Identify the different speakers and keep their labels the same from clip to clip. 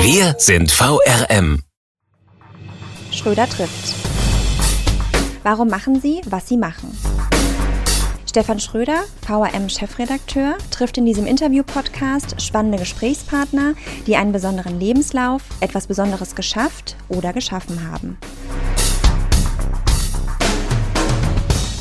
Speaker 1: Wir sind VRM.
Speaker 2: Schröder trifft. Warum machen Sie, was Sie machen? Stefan Schröder, VRM-Chefredakteur, trifft in diesem Interview-Podcast spannende Gesprächspartner, die einen besonderen Lebenslauf, etwas Besonderes geschafft oder geschaffen haben.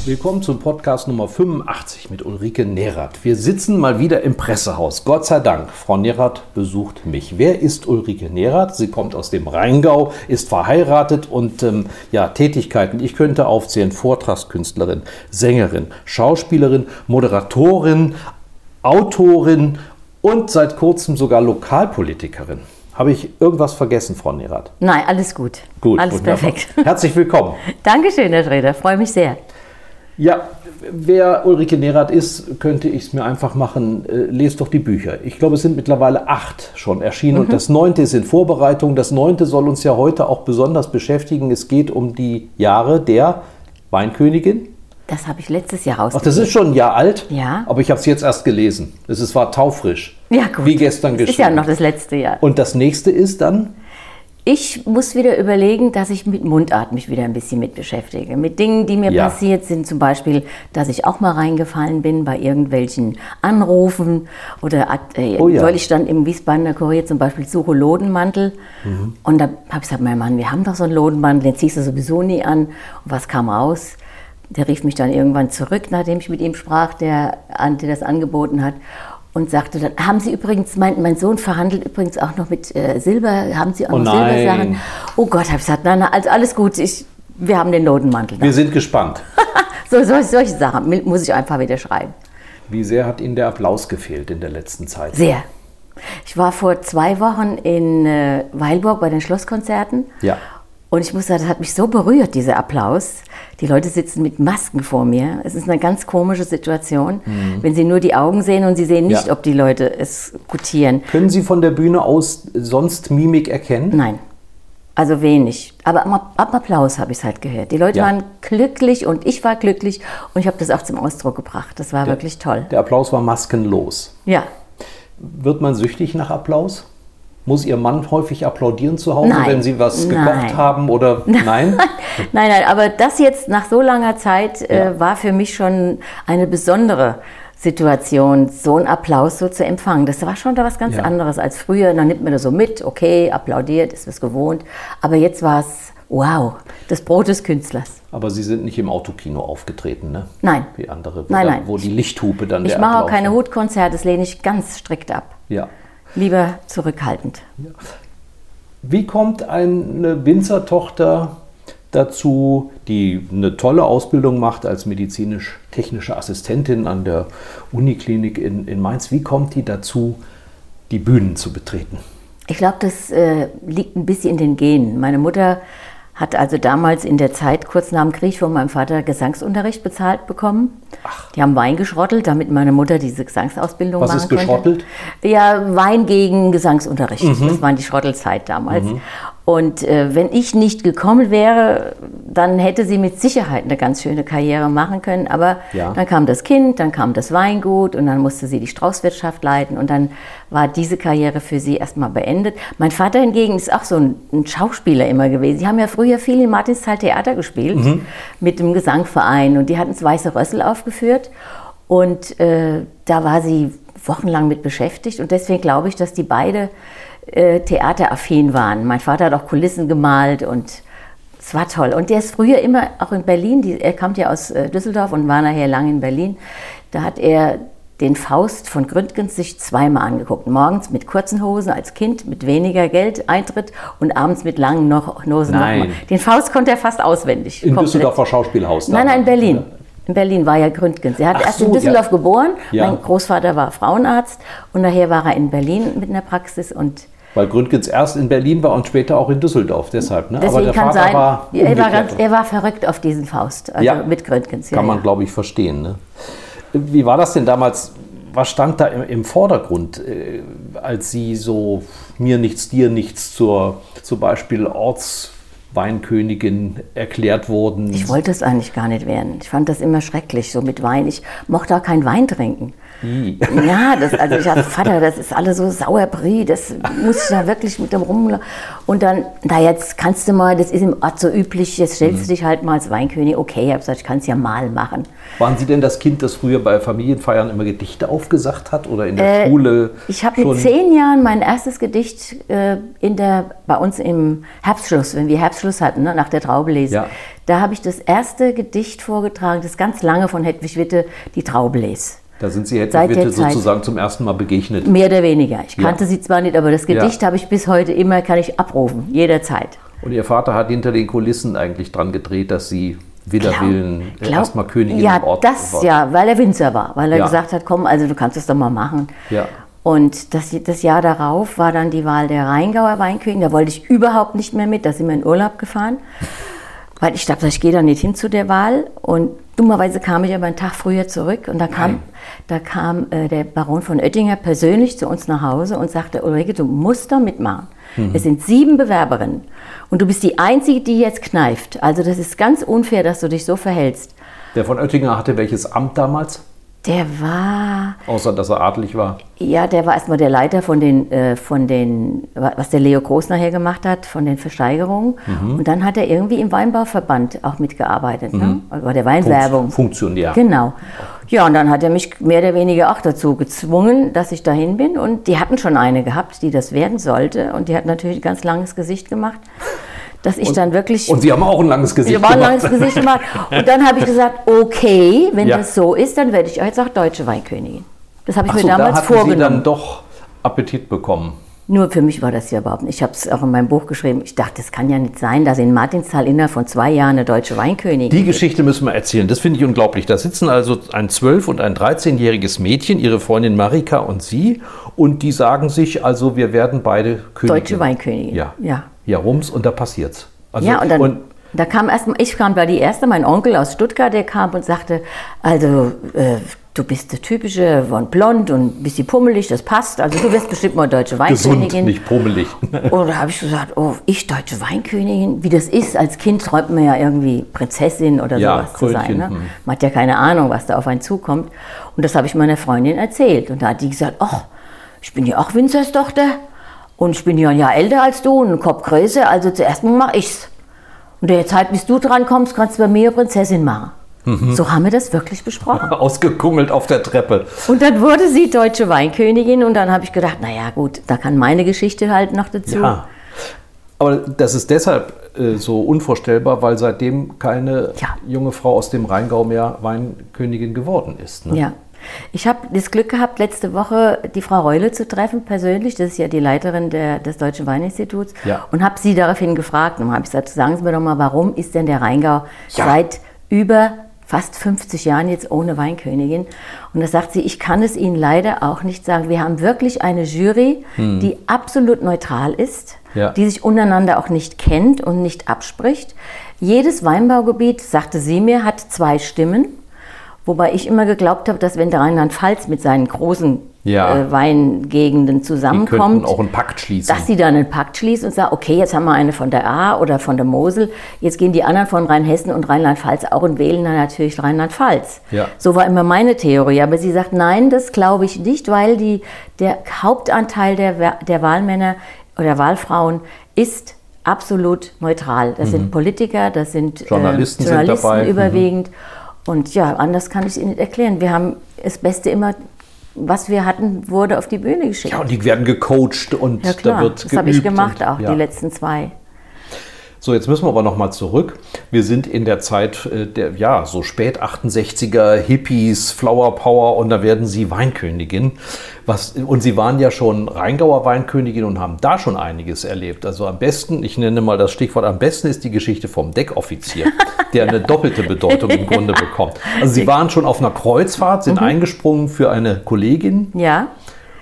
Speaker 3: Willkommen zum Podcast Nummer 85 mit Ulrike Nerath. Wir sitzen mal wieder im Pressehaus. Gott sei Dank, Frau Nerath besucht mich. Wer ist Ulrike Nerath? Sie kommt aus dem Rheingau, ist verheiratet und ähm, ja, Tätigkeiten. Ich könnte aufzählen: Vortragskünstlerin, Sängerin, Schauspielerin, Moderatorin, Autorin und seit kurzem sogar Lokalpolitikerin. Habe ich irgendwas vergessen, Frau Nerath?
Speaker 4: Nein, alles gut.
Speaker 3: Gut,
Speaker 4: alles perfekt.
Speaker 3: Herzlich willkommen.
Speaker 4: Dankeschön, Herr Schröder. Freue mich sehr.
Speaker 3: Ja, wer Ulrike Nerath ist, könnte ich es mir einfach machen. Äh, lest doch die Bücher. Ich glaube, es sind mittlerweile acht schon erschienen und das neunte ist in Vorbereitung. Das neunte soll uns ja heute auch besonders beschäftigen. Es geht um die Jahre der Weinkönigin.
Speaker 4: Das habe ich letztes Jahr
Speaker 3: Ach,
Speaker 4: rausgegeben.
Speaker 3: das ist schon ein Jahr alt,
Speaker 4: Ja.
Speaker 3: aber ich habe es jetzt erst gelesen. Es war taufrisch.
Speaker 4: Ja, gut.
Speaker 3: Wie gestern
Speaker 4: das ist
Speaker 3: geschrieben.
Speaker 4: ja noch das letzte Jahr.
Speaker 3: Und das nächste ist dann?
Speaker 4: Ich muss wieder überlegen, dass ich mit Mundart mich wieder ein bisschen mit beschäftige. Mit Dingen, die mir
Speaker 3: Ja.
Speaker 4: passiert sind, zum Beispiel, dass ich auch mal reingefallen bin bei irgendwelchen Anrufen oder äh,
Speaker 3: Oh ja.
Speaker 4: stand im Wiesbadener Kurier zum Beispiel suche Lodenmantel
Speaker 3: Mhm.
Speaker 4: und da habe ich gesagt, mein Mann, wir haben doch so einen Lodenmantel, den ziehst du sowieso nie an. Und was kam raus? Der rief mich dann irgendwann zurück, nachdem ich mit ihm sprach, der, der das angeboten hat. Und sagte dann, haben Sie übrigens, mein, mein Sohn verhandelt übrigens auch noch mit äh, Silber, haben Sie auch
Speaker 3: Oh
Speaker 4: noch
Speaker 3: nein.
Speaker 4: Silbersachen? Oh Gott, habe ich gesagt, nein, nein, also alles gut, ich, wir haben den Lodenmantel. Da.
Speaker 3: Wir sind gespannt.
Speaker 4: So, so, solche Sachen muss ich einfach wieder schreiben.
Speaker 3: Wie sehr hat Ihnen der Applaus gefehlt in der letzten Zeit?
Speaker 4: Sehr. Ich war vor zwei Wochen in äh, Weilburg bei den Schlosskonzerten.
Speaker 3: Ja.
Speaker 4: Und ich muss sagen, das hat mich so berührt, dieser Applaus. Die Leute sitzen mit Masken vor mir. Es ist eine ganz komische Situation, wenn sie nur die Augen sehen und sie sehen nicht,
Speaker 3: Mhm. Ja.
Speaker 4: ob die Leute es gutieren.
Speaker 3: Können Sie von der Bühne aus sonst Mimik erkennen?
Speaker 4: Nein, also wenig. Aber am Applaus habe ich es halt gehört. Die Leute
Speaker 3: Ja.
Speaker 4: waren glücklich und ich war glücklich und ich habe das auch zum Ausdruck gebracht. Das war wirklich toll.
Speaker 3: Der Applaus war maskenlos.
Speaker 4: Ja.
Speaker 3: Wird man süchtig nach Applaus? Muss Ihr Mann häufig applaudieren zu Hause,
Speaker 4: Nein.
Speaker 3: wenn Sie was gekocht
Speaker 4: Nein.
Speaker 3: haben oder nein?
Speaker 4: Nein, nein, aber das jetzt nach so langer Zeit
Speaker 3: Ja.
Speaker 4: äh, war für mich schon eine besondere Situation, so einen Applaus so zu empfangen. Das war schon da was ganz
Speaker 3: Ja.
Speaker 4: anderes als früher. Dann nimmt man das so mit, okay, applaudiert, ist es gewohnt. Aber jetzt war es, wow, das Brot des Künstlers.
Speaker 3: Aber Sie sind nicht im Autokino aufgetreten, ne?
Speaker 4: Nein.
Speaker 3: Wie andere, wo,
Speaker 4: Nein, nein.
Speaker 3: wo die Lichthupe dann
Speaker 4: Ich
Speaker 3: der
Speaker 4: mache auch keine. Hutkonzerte, das lehne ich ganz strikt ab.
Speaker 3: Ja.
Speaker 4: Lieber zurückhaltend.
Speaker 3: Wie kommt eine Winzertochter dazu, die eine tolle Ausbildung macht als medizinisch-technische Assistentin an der Uniklinik in, in Mainz? Wie kommt die dazu, die Bühnen zu betreten?
Speaker 4: Ich glaube, das äh, liegt ein bisschen in den Genen. Meine Mutter hat also damals in der Zeit, kurz nach dem Krieg, von meinem Vater Gesangsunterricht bezahlt bekommen. Die haben Wein geschrottelt, damit meine Mutter diese Gesangsausbildung
Speaker 3: Was
Speaker 4: machen
Speaker 3: ist
Speaker 4: konnte.
Speaker 3: geschrottelt?
Speaker 4: Ja, Wein gegen Gesangsunterricht. Das war die Schrottelzeit damals. Und äh, wenn ich nicht gekommen wäre, dann hätte sie mit Sicherheit eine ganz schöne Karriere machen können. Aber
Speaker 3: Ja.
Speaker 4: dann kam das Kind, dann kam das Weingut und dann musste sie die Straußwirtschaft leiten und dann war diese Karriere für sie erstmal beendet. Mein Vater hingegen ist auch so ein, ein Schauspieler immer gewesen. Sie haben ja früher viel im Martinsthal Theater gespielt mit dem Gesangverein und die hatten das Weiße Rössel aufgeführt und äh, da war sie wochenlang mit beschäftigt und deswegen glaube ich, dass die beide äh, theateraffin waren. Mein Vater hat auch Kulissen gemalt und es war toll. Und der ist früher immer auch in Berlin, die, er kam ja aus äh, Düsseldorf und war nachher lange in Berlin. Da hat er den Faust von Gründgens sich zweimal angeguckt. Morgens mit kurzen Hosen als Kind, mit weniger Geld Eintritt und abends mit langen noch Hosen nochmal. Den Faust konnte er fast auswendig.
Speaker 3: Im
Speaker 4: Komplett.
Speaker 3: Düsseldorfer Schauspielhaus.
Speaker 4: Nein, nein, in. Berlin. In Berlin war ja Gründgens. Er hat
Speaker 3: Ach
Speaker 4: erst
Speaker 3: so,
Speaker 4: in Düsseldorf
Speaker 3: ja.
Speaker 4: geboren.
Speaker 3: Ja.
Speaker 4: Mein Großvater war Frauenarzt und nachher war er in Berlin mit einer Praxis und
Speaker 3: Weil Gründgens erst in Berlin war und später auch in Düsseldorf, deshalb. Ne?
Speaker 4: Deswegen
Speaker 3: Aber der
Speaker 4: kann
Speaker 3: Vater
Speaker 4: sein,
Speaker 3: war
Speaker 4: er, war ganz, er war verrückt auf diesen Faust, also
Speaker 3: Ja.
Speaker 4: mit Gründgens. ja,
Speaker 3: Kann man,
Speaker 4: ja.
Speaker 3: glaube ich, verstehen. Ne? Wie war das denn damals? Was stand da im, im Vordergrund, äh, als Sie so mir nichts, dir nichts zur zum Beispiel Ortsweinkönigin erklärt wurden?
Speaker 4: Ich wollte es eigentlich gar nicht werden. Ich fand das immer schrecklich, so mit Wein. Ich mochte auch keinen Wein trinken.
Speaker 3: I.
Speaker 4: Ja, das, also ich dachte, Vater, das ist alles so Sauerbrie, das muss ich da wirklich mit dem rum. Und dann, na jetzt kannst du mal, das ist im Ort so üblich, jetzt stellst
Speaker 3: Mhm.
Speaker 4: du dich halt mal als Weinkönig. Okay, ich habe gesagt, ich kann es ja mal machen.
Speaker 3: Waren Sie denn das Kind, das früher bei Familienfeiern immer Gedichte aufgesagt hat oder in der Schule?
Speaker 4: Äh, Ich habe mit zehn Jahren mein erstes Gedicht äh, in der, bei uns im Herbstschluss, wenn wir Herbstschluss hatten, ne, nach der Traubelese.
Speaker 3: Ja.
Speaker 4: Da habe ich das erste Gedicht vorgetragen, das ganz lange von Hedwig Witte, die Traubelese.
Speaker 3: Da sind Sie Witte
Speaker 4: Zeit.
Speaker 3: sozusagen zum ersten Mal begegnet.
Speaker 4: Mehr oder weniger. Ich
Speaker 3: Ja.
Speaker 4: kannte sie zwar nicht, aber das Gedicht
Speaker 3: Ja.
Speaker 4: habe ich bis heute immer, kann ich abrufen, jederzeit.
Speaker 3: Und Ihr Vater hat hinter den Kulissen eigentlich dran gedreht, dass Sie wider Willen
Speaker 4: Glaub-
Speaker 3: erstmal Königin
Speaker 4: Ja,
Speaker 3: im Ort
Speaker 4: das
Speaker 3: geworden
Speaker 4: ja, weil er Winzer war, weil er
Speaker 3: Ja.
Speaker 4: gesagt hat, komm, also du kannst es doch mal machen.
Speaker 3: Ja.
Speaker 4: Und das, das Jahr darauf war dann die Wahl der Rheingauer Weinkönigin. Da wollte ich überhaupt nicht mehr mit, da sind wir in Urlaub gefahren. Weil ich dachte, ich gehe da nicht hin zu der Wahl. Und dummerweise kam ich aber einen Tag früher zurück und da kam, da kam äh, der Baron von Oettinger persönlich zu uns nach Hause und sagte, Ulrike, du musst da mitmachen.
Speaker 3: Mhm.
Speaker 4: Es sind sieben Bewerberinnen und du bist die Einzige, die jetzt kneift. Also das ist ganz unfair, dass du dich so verhältst.
Speaker 3: Der von Oettinger hatte welches Amt damals?
Speaker 4: Der war,
Speaker 3: Außer dass er adelig war.
Speaker 4: Ja, der war erstmal der Leiter von den, äh, von den, was der Leo Groß nachher gemacht hat, von den Versteigerungen.
Speaker 3: Mhm.
Speaker 4: Und dann hat er irgendwie im Weinbauverband auch mitgearbeitet, ne? Also bei der Weinwerbung.
Speaker 3: Funkt- Funktionär.
Speaker 4: Genau. Ja, und dann hat er mich mehr oder weniger auch dazu gezwungen, dass ich dahin bin. Und die hatten schon eine gehabt, die das werden sollte. Und die hat natürlich ein ganz langes Gesicht gemacht, dass ich dann wirklich...
Speaker 3: Und Sie haben auch ein langes Gesicht
Speaker 4: Ich war ein
Speaker 3: gemacht.
Speaker 4: langes Gesicht gemacht. Und dann habe ich gesagt, okay, wenn
Speaker 3: Ja.
Speaker 4: das so ist, dann werde ich jetzt auch deutsche Weinkönigin. Das habe ich
Speaker 3: Ach
Speaker 4: mir
Speaker 3: so, da
Speaker 4: damals
Speaker 3: hatten Sie
Speaker 4: vorgenommen.
Speaker 3: dann doch Appetit bekommen.
Speaker 4: Nur für mich war das ja überhaupt nicht. Ich habe es auch in meinem Buch geschrieben. Ich dachte, es kann ja nicht sein, dass in Martinsthal innerhalb von zwei Jahren eine deutsche Weinkönigin
Speaker 3: Die Geschichte müssen wir erzählen. Das finde ich unglaublich. Da sitzen also ein 12- und ein 13-jähriges Mädchen, ihre Freundin Marika und Sie, und die sagen sich, also wir werden beide Königin.
Speaker 4: Deutsche Weinkönigin.
Speaker 3: Ja.
Speaker 4: Ja.
Speaker 3: Ja, rums und da passiert's. Also,
Speaker 4: ja, und dann da kam erst mal, ich kam da die erste, mein Onkel aus Stuttgart, der kam und sagte, also äh, du bist der typische von blond und ein bisschen pummelig, das passt. Also du wirst bestimmt mal deutsche
Speaker 3: gesund,
Speaker 4: Weinkönigin.
Speaker 3: nicht pummelig.
Speaker 4: Und da habe ich gesagt, oh, ich deutsche Weinkönigin, wie das ist. Als Kind träumt man ja irgendwie Prinzessin oder
Speaker 3: Ja,
Speaker 4: sowas zu sein. Ne?
Speaker 3: hm.
Speaker 4: Man hat ja keine Ahnung, was da auf einen zukommt. Und das habe ich meiner Freundin erzählt. Und da hat die gesagt, ach, ich bin ja auch Winzerstochter und ich bin ja ein Jahr älter als du und einen Kopf größer, also zuerst mal mache ich's. Und der Zeit, bis du dran kommst, kannst du bei mir Prinzessin machen.
Speaker 3: Mhm.
Speaker 4: So haben wir das wirklich besprochen.
Speaker 3: Ausgekungelt auf der Treppe.
Speaker 4: Und dann wurde sie deutsche Weinkönigin und dann habe ich gedacht, naja gut, da kann meine Geschichte halt noch dazu.
Speaker 3: Ja. Aber das ist deshalb äh, so unvorstellbar, weil seitdem keine
Speaker 4: Ja.
Speaker 3: junge Frau aus dem Rheingau mehr Weinkönigin geworden ist. Ne?
Speaker 4: Ja. Ich habe das Glück gehabt, letzte Woche die Frau Reule zu treffen, persönlich. Das ist ja die Leiterin der, des Deutschen Weininstituts.
Speaker 3: Ja.
Speaker 4: Und habe sie daraufhin gefragt. Und habe gesagt, sagen Sie mir doch mal, warum ist denn der Rheingau
Speaker 3: Ja.
Speaker 4: seit über fast 50 Jahren jetzt ohne Weinkönigin? Und da sagt sie, ich kann es Ihnen leider auch nicht sagen. Wir haben wirklich eine Jury, die absolut neutral ist,
Speaker 3: Hm. Ja.
Speaker 4: die sich untereinander auch nicht kennt und nicht abspricht. Jedes Weinbaugebiet, sagte sie mir, hat zwei Stimmen. Wobei ich immer geglaubt habe, dass wenn der Rheinland-Pfalz mit seinen großen
Speaker 3: Ja.
Speaker 4: äh, Weingegenden
Speaker 3: Die
Speaker 4: zusammenkommt,
Speaker 3: könnten auch einen Pakt schließen.
Speaker 4: dass sie dann einen Pakt schließen und sagen, okay, jetzt haben wir eine von der A oder von der Mosel, jetzt gehen die anderen von Rheinhessen und Rheinland-Pfalz auch und wählen dann natürlich Rheinland-Pfalz.
Speaker 3: Ja.
Speaker 4: So war immer meine Theorie. Aber sie sagt, nein, das glaube ich nicht, weil die, der Hauptanteil der, der Wahlmänner oder Wahlfrauen ist absolut neutral. Das sind Politiker, das sind
Speaker 3: Mhm. Journalisten
Speaker 4: äh,
Speaker 3: sind
Speaker 4: Journalisten
Speaker 3: dabei. Mhm.
Speaker 4: überwiegend. Und ja, anders kann ich es Ihnen nicht erklären. Wir haben das Beste immer, was wir hatten, wurde auf die Bühne geschickt.
Speaker 3: ja, und die werden gecoacht und
Speaker 4: Ja
Speaker 3: da
Speaker 4: klar,
Speaker 3: wird
Speaker 4: das habe ich gemacht
Speaker 3: und,
Speaker 4: auch,
Speaker 3: ja.
Speaker 4: die letzten zwei.
Speaker 3: So, jetzt müssen wir aber noch mal zurück. Wir sind in der Zeit äh, der, ja, so spät 68er, Hippies, Flower Power und da werden Sie Weinkönigin. Was, und Sie waren ja schon Rheingauer Weinkönigin und haben da schon einiges erlebt. Also am besten, ich nenne mal das Stichwort, am besten ist die Geschichte vom Deckoffizier, der eine doppelte Bedeutung im Grunde bekommt. Also Sie waren schon auf einer Kreuzfahrt,
Speaker 4: Mhm.
Speaker 3: sind eingesprungen für eine Kollegin
Speaker 4: Ja,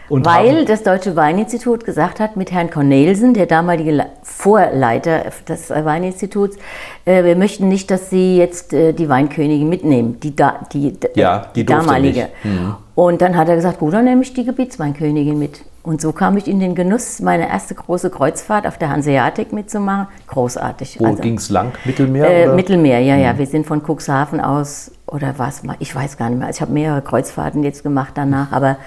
Speaker 3: Und
Speaker 4: Weil das Deutsche Weininstitut gesagt hat, mit Herrn Cornelsen, der damalige Vorleiter des Weininstituts, äh, wir möchten nicht, dass Sie jetzt äh, die Weinkönigin mitnehmen, die, da, die, d-
Speaker 3: Ja, die durfte
Speaker 4: damalige.
Speaker 3: Mhm.
Speaker 4: Und dann hat er gesagt, gut, dann nehme ich die Gebietsweinkönigin mit. Und so kam ich in den Genuss, meine erste große Kreuzfahrt auf der Hanseatic mitzumachen. Großartig.
Speaker 3: Wo
Speaker 4: Also,
Speaker 3: ging es lang? Mittelmeer?
Speaker 4: äh,
Speaker 3: oder? Mhm.
Speaker 4: Mittelmeer, ja, ja. Wir sind von Cuxhaven aus, oder was, mal, ich weiß gar nicht mehr. Ich habe mehrere Kreuzfahrten jetzt gemacht danach, aber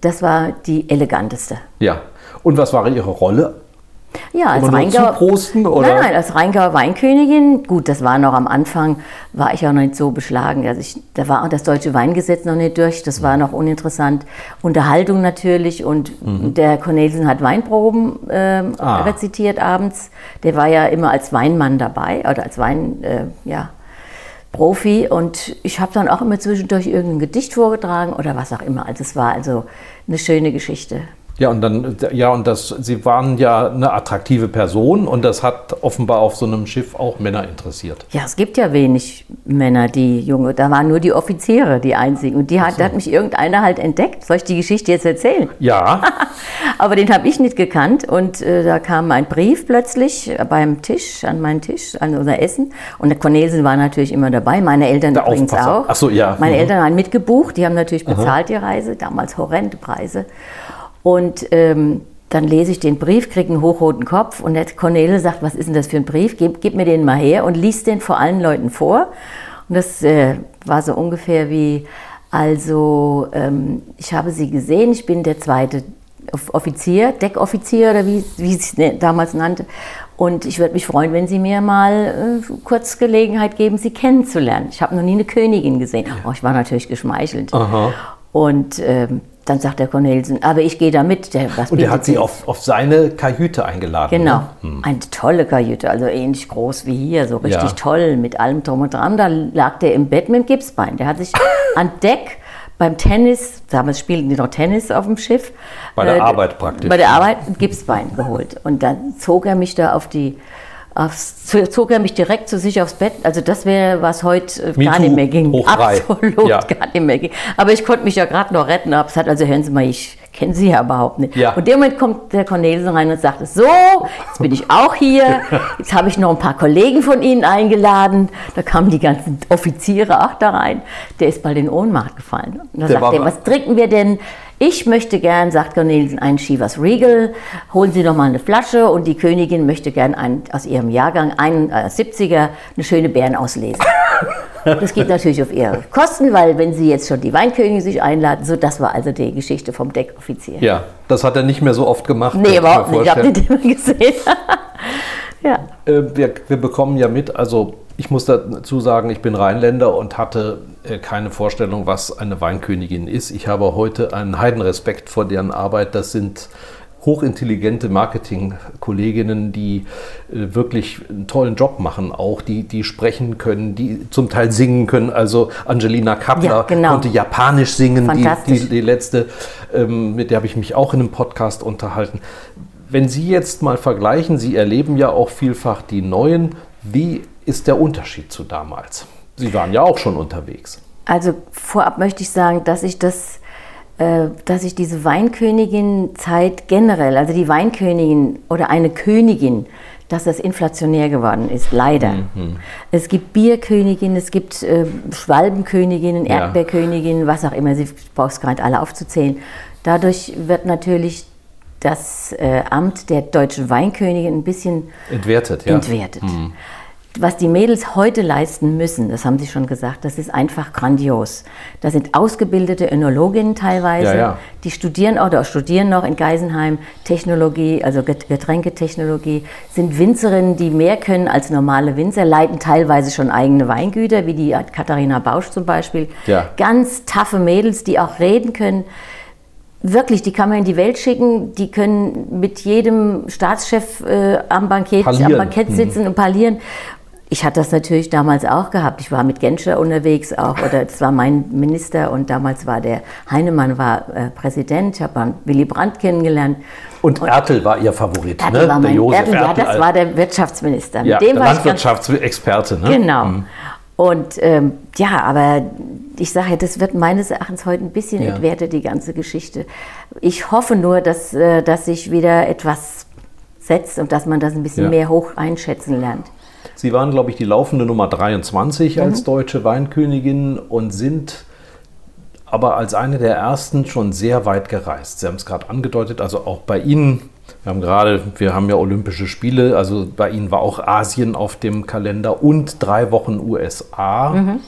Speaker 4: das war die eleganteste.
Speaker 3: ja. Und was war Ihre Rolle?
Speaker 4: Ja, als Rheingauer.
Speaker 3: zuprosten, oder?
Speaker 4: Nein, nein, als Rheingauer Weinkönigin. Gut, das war noch am Anfang, war ich auch noch nicht so beschlagen. Also ich, da war auch das deutsche Weingesetz noch nicht durch, das war noch uninteressant. Unterhaltung natürlich und der Cornelsen hat Weinproben
Speaker 3: Mhm. Ah.
Speaker 4: rezitiert abends. Der war ja immer als Weinmann dabei oder als Wein, äh, ja. Profi und ich habe dann auch immer zwischendurch irgendein Gedicht vorgetragen oder was auch immer. Also es war also eine schöne Geschichte.
Speaker 3: Ja, und dann, ja, und das, Sie waren ja eine attraktive Person und das hat offenbar auf so einem Schiff auch Männer interessiert.
Speaker 4: Ja, es gibt ja wenig Männer, die junge, da waren nur die Offiziere die einzigen. Und die hat, da hat mich irgendeiner halt entdeckt. Soll ich die Geschichte jetzt erzählen?
Speaker 3: Ja,
Speaker 4: Aber den habe ich nicht gekannt. Und äh, da kam ein Brief plötzlich beim Tisch, an meinen Tisch, an unser Essen. Und der Cornelsen war natürlich immer dabei, meine Eltern
Speaker 3: Der
Speaker 4: übrigens
Speaker 3: Aufpasser.
Speaker 4: auch.
Speaker 3: Ach so, ja.
Speaker 4: Meine
Speaker 3: Mhm.
Speaker 4: Eltern waren mitgebucht, die haben natürlich bezahlt die Reise, damals horrende Preise. Und ähm, dann lese ich den Brief, kriege einen hochroten Kopf und der Cornele sagt, was ist denn das für ein Brief? Gib, gib mir den mal her und liest den vor allen Leuten vor. Und das äh, war so ungefähr wie, also ähm, ich habe sie gesehen, ich bin der zweite Off- Offizier, Deckoffizier oder wie, wie sie es ne- damals nannte. Und ich würde mich freuen, wenn Sie mir mal äh, kurz Gelegenheit geben, Sie kennenzulernen. Ich habe noch nie eine Königin gesehen. Oh, ich war natürlich geschmeichelt.
Speaker 3: Aha.
Speaker 4: Und ähm, dann sagt der Cornelsen, aber ich gehe da mit. Der, was
Speaker 3: und der
Speaker 4: bietet
Speaker 3: hat Sie
Speaker 4: sie?
Speaker 3: auf, auf seine Kajüte eingeladen.
Speaker 4: Genau,
Speaker 3: Ne? Hm.
Speaker 4: eine tolle Kajüte, also ähnlich groß wie hier, so richtig
Speaker 3: Ja.
Speaker 4: toll, mit allem drum und dran. Da lag der im Bett mit dem Gipsbein. Der hat sich an Deck beim Tennis, damals spielten die noch Tennis auf dem Schiff.
Speaker 3: Bei der
Speaker 4: äh,
Speaker 3: Arbeit praktisch.
Speaker 4: Bei der Arbeit ein Gipsbein geholt. Und dann zog er mich da auf die, aufs, zog er mich direkt zu sich aufs Bett. Also das wäre, was heute äh,
Speaker 3: Me
Speaker 4: gar nicht mehr ging. Absolut
Speaker 3: Ja.
Speaker 4: gar nicht mehr ging. Aber ich konnte mich ja gerade noch retten. Hab gesagt, also hören Sie mal, ich kenne Sie ja überhaupt nicht.
Speaker 3: Ja.
Speaker 4: Und in dem Moment kommt der Cornelsen rein und sagt, so, jetzt bin ich auch hier. Jetzt habe ich noch ein paar Kollegen von Ihnen eingeladen. Da kamen die ganzen Offiziere auch da rein. Der ist bald in Ohnmacht gefallen. Und da
Speaker 3: Der
Speaker 4: sagt er, was trinken wir denn? Ich möchte gern, sagt Cornelsen, einen Chivas Regal. Holen Sie doch mal eine Flasche. Und die Königin möchte gern einen, aus ihrem Jahrgang, einen äh, 70er, eine schöne Bären auslesen. Das geht natürlich auf ihre Kosten, weil wenn Sie jetzt schon die Weinkönigin sich einladen, so das war also die Geschichte vom Deckoffizier.
Speaker 3: Ja, das hat er nicht mehr so oft gemacht.
Speaker 4: Nee, überhaupt nicht. Ich habe den immer gesehen. ja.
Speaker 3: Äh, wir, wir bekommen ja mit, also ich muss dazu sagen, ich bin Rheinländer und hatte äh, keine Vorstellung, was eine Weinkönigin ist. Ich habe heute einen Heidenrespekt vor deren Arbeit. Das sind hochintelligente Marketingkolleginnen, die äh, wirklich einen tollen Job machen, auch die, die sprechen können, die zum Teil singen können. Also Angelina Kappler
Speaker 4: Ja, genau.
Speaker 3: konnte Japanisch singen, die, die, die letzte, ähm, mit der habe ich mich auch in einem Podcast unterhalten. Wenn Sie jetzt mal vergleichen, Sie erleben ja auch vielfach die neuen, wie ist der Unterschied zu damals? Sie waren ja auch schon unterwegs.
Speaker 4: Also vorab möchte ich sagen, dass ich das, dass ich diese Weinkönigin-Zeit generell, also die Weinkönigin oder eine Königin, dass das inflationär geworden ist, leider. Es gibt Bierköniginnen, es gibt äh, Schwalbenköniginnen,
Speaker 3: Ja.
Speaker 4: Erdbeerköniginnen, was auch immer, sie brauchst gerade alle aufzuzählen. Dadurch wird natürlich das äh, Amt der deutschen Weinkönigin ein bisschen
Speaker 3: Entwertet, ja.
Speaker 4: entwertet. Was die Mädels heute leisten müssen, das haben Sie schon gesagt, das ist einfach grandios. Das sind ausgebildete Önologinnen teilweise,
Speaker 3: Ja, ja.
Speaker 4: die studieren oder studieren noch in Geisenheim Technologie, also Get- Getränketechnologie, sind Winzerinnen, die mehr können als normale Winzer, leiten teilweise schon eigene Weingüter, wie die Katharina Bausch zum Beispiel.
Speaker 3: Ja.
Speaker 4: Ganz taffe Mädels, die auch reden können. Wirklich, die kann man in die Welt schicken, die können mit jedem Staatschef äh, am, Bankett, am. Bankett sitzen und parlieren. Ich hatte das natürlich damals auch gehabt. Ich war mit Genscher unterwegs auch, oder das war mein Minister und damals war der Heinemann war äh, Präsident. Ich habe Willy Brandt kennengelernt.
Speaker 3: Und Ertel war Ihr Favorit,
Speaker 4: Ertel
Speaker 3: ne?
Speaker 4: war mein,
Speaker 3: Josef
Speaker 4: Ertel, ja,
Speaker 3: Ertel
Speaker 4: das
Speaker 3: als-
Speaker 4: war der Wirtschaftsminister.
Speaker 3: ja,
Speaker 4: mit dem
Speaker 3: der
Speaker 4: war
Speaker 3: Landwirtschaftsexperte. Ne?
Speaker 4: Genau. Und ähm, ja, aber ich sage, das wird meines Erachtens heute ein bisschen
Speaker 3: Ja.
Speaker 4: entwertet, die ganze Geschichte. Ich hoffe nur, dass, äh, dass sich wieder etwas setzt und dass man das ein bisschen
Speaker 3: Ja.
Speaker 4: mehr hoch einschätzen lernt.
Speaker 3: Sie waren, glaube ich, die laufende Nummer 23
Speaker 4: Mhm.
Speaker 3: als deutsche Weinkönigin und sind aber als eine der ersten schon sehr weit gereist. Sie haben es gerade angedeutet, also auch bei Ihnen, wir haben gerade, wir haben ja Olympische Spiele, also bei Ihnen war auch Asien auf dem Kalender und drei Wochen USA.
Speaker 4: Mhm.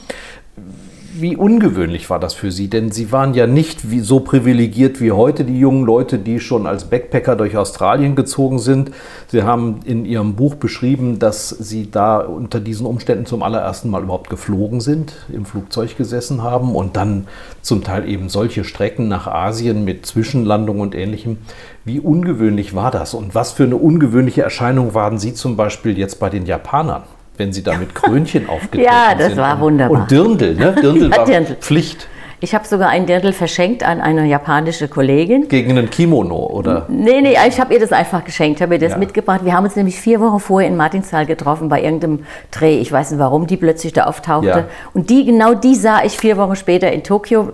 Speaker 3: Wie ungewöhnlich war das für Sie? Denn Sie waren ja nicht wie, so privilegiert wie heute die jungen Leute, die schon als Backpacker durch Australien gezogen sind. Sie haben in Ihrem Buch beschrieben, dass Sie da unter diesen Umständen zum allerersten Mal überhaupt geflogen sind, im Flugzeug gesessen haben und dann zum Teil eben solche Strecken nach Asien mit Zwischenlandung und ähnlichem. Wie ungewöhnlich war das? Und was für eine ungewöhnliche Erscheinung waren Sie zum Beispiel jetzt bei den Japanern? Wenn Sie da mit Krönchen aufgetreten
Speaker 4: Ja, das
Speaker 3: sind.
Speaker 4: war
Speaker 3: Und-
Speaker 4: wunderbar.
Speaker 3: Und Dirndl, ne? Dirndl
Speaker 4: Ja,
Speaker 3: war
Speaker 4: Dirndl.
Speaker 3: Pflicht
Speaker 4: Ich habe sogar ein Dirndl verschenkt an eine japanische Kollegin.
Speaker 3: gegen einen Kimono, oder?
Speaker 4: Nee, nee, ich habe ihr das einfach geschenkt, habe ihr das
Speaker 3: Ja.
Speaker 4: mitgebracht. Wir haben uns nämlich vier Wochen vorher in Martinsthal getroffen bei irgendeinem Dreh. Ich weiß nicht, warum die plötzlich da auftauchte.
Speaker 3: Ja.
Speaker 4: Und die, genau die sah ich vier Wochen später in Tokio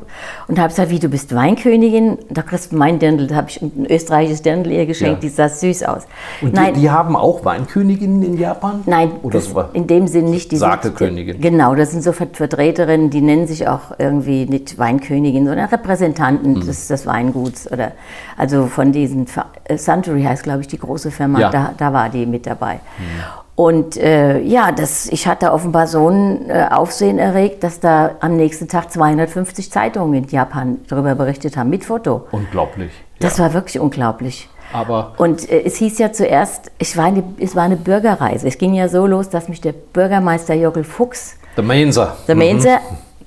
Speaker 4: und habe gesagt, wie, du bist Weinkönigin? Da kriegst du mein Dirndl. Da habe ich ein österreichisches Dirndl ihr geschenkt.
Speaker 3: Ja.
Speaker 4: Die sah süß aus.
Speaker 3: Und
Speaker 4: Nein,
Speaker 3: die, die haben auch Weinköniginnen in Japan?
Speaker 4: Nein,
Speaker 3: Oder
Speaker 4: das,
Speaker 3: so?
Speaker 4: in dem Sinn nicht. Die
Speaker 3: Sake-Königin.
Speaker 4: Sind, genau, das sind so Ver- Vertreterinnen, die nennen sich auch irgendwie nicht Weinkönigin, sondern Repräsentanten
Speaker 3: Mhm.
Speaker 4: des, des Weinguts. Oder, also von diesen, äh, Suntory heißt, glaube ich, die große Firma,
Speaker 3: Ja. Mhm.
Speaker 4: da, da war die mit dabei. Und äh, ja, das, ich hatte offenbar so ein äh, Aufsehen erregt, dass da am nächsten Tag 250 Zeitungen in Japan darüber berichtet haben, mit Foto.
Speaker 3: Unglaublich.
Speaker 4: Das war wirklich unglaublich.
Speaker 3: Aber
Speaker 4: Und äh, es hieß ja zuerst, ich war eine, es war eine Bürgerreise. Es ging ja so los, dass mich der Bürgermeister Jockel Fuchs,
Speaker 3: der Mainzer.
Speaker 4: der Mainzer,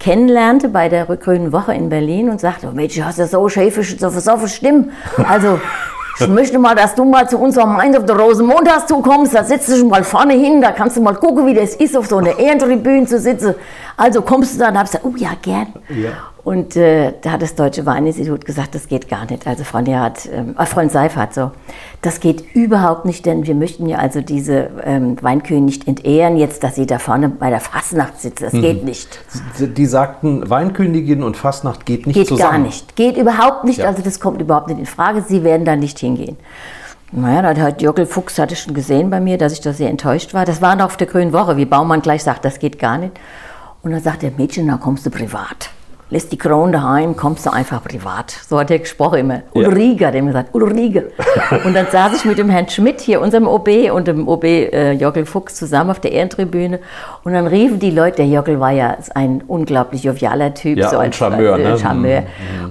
Speaker 4: kennenlernte bei der Grünen Woche in Berlin und sagte, oh Mensch, du hast ja so schäfische, so versaufe Stimmen. Also, ich möchte mal, dass du mal zu unserem Mainz auf der Rosenmontags zukommst. Da sitzt du schon mal vorne hin, da kannst du mal gucken, wie das ist, auf so einer Ehrentribüne zu sitzen. Also kommst du dann, hab ich gesagt, oh ja, gern.
Speaker 3: Ja.
Speaker 4: Und äh, da hat das Deutsche Weininstitut gesagt, das geht gar nicht. Also Frau Neerath, ähm, äh, Freund Seifert so, das geht überhaupt nicht, denn wir möchten ja also diese ähm, Weinkönigin nicht entehren, jetzt, dass sie da vorne bei der Fastnacht sitzt. Das geht nicht.
Speaker 3: Die, sagten, Weinkönigin und Fastnacht geht nicht
Speaker 4: Geht
Speaker 3: zusammen.
Speaker 4: gar nicht. Geht überhaupt nicht.
Speaker 3: Ja.
Speaker 4: Also das kommt überhaupt nicht in Frage. Sie werden da nicht hingehen. Naja, da hat Jockel Fuchs hatte schon gesehen bei mir, dass ich da sehr enttäuscht war. Das war noch auf der Grünen Woche, wie Baumann gleich sagt, das geht gar nicht. Und dann sagt der Mädchen, dann kommst du privat. Lässt die Krone daheim, kommst du einfach privat. So hat er gesprochen immer.
Speaker 3: Ja.
Speaker 4: Ulrike hat er immer gesagt, Ulrike. und dann saß ich mit dem Herrn Schmidt hier, unserem OB, und dem OB äh, Jockel Fuchs zusammen auf der Ehrentribüne. Und dann riefen die Leute, der Jockel war ja ein unglaublich jovialer Typ.
Speaker 3: Ja,
Speaker 4: so
Speaker 3: ein Charmeur,
Speaker 4: äh,
Speaker 3: ne?
Speaker 4: Charmeur.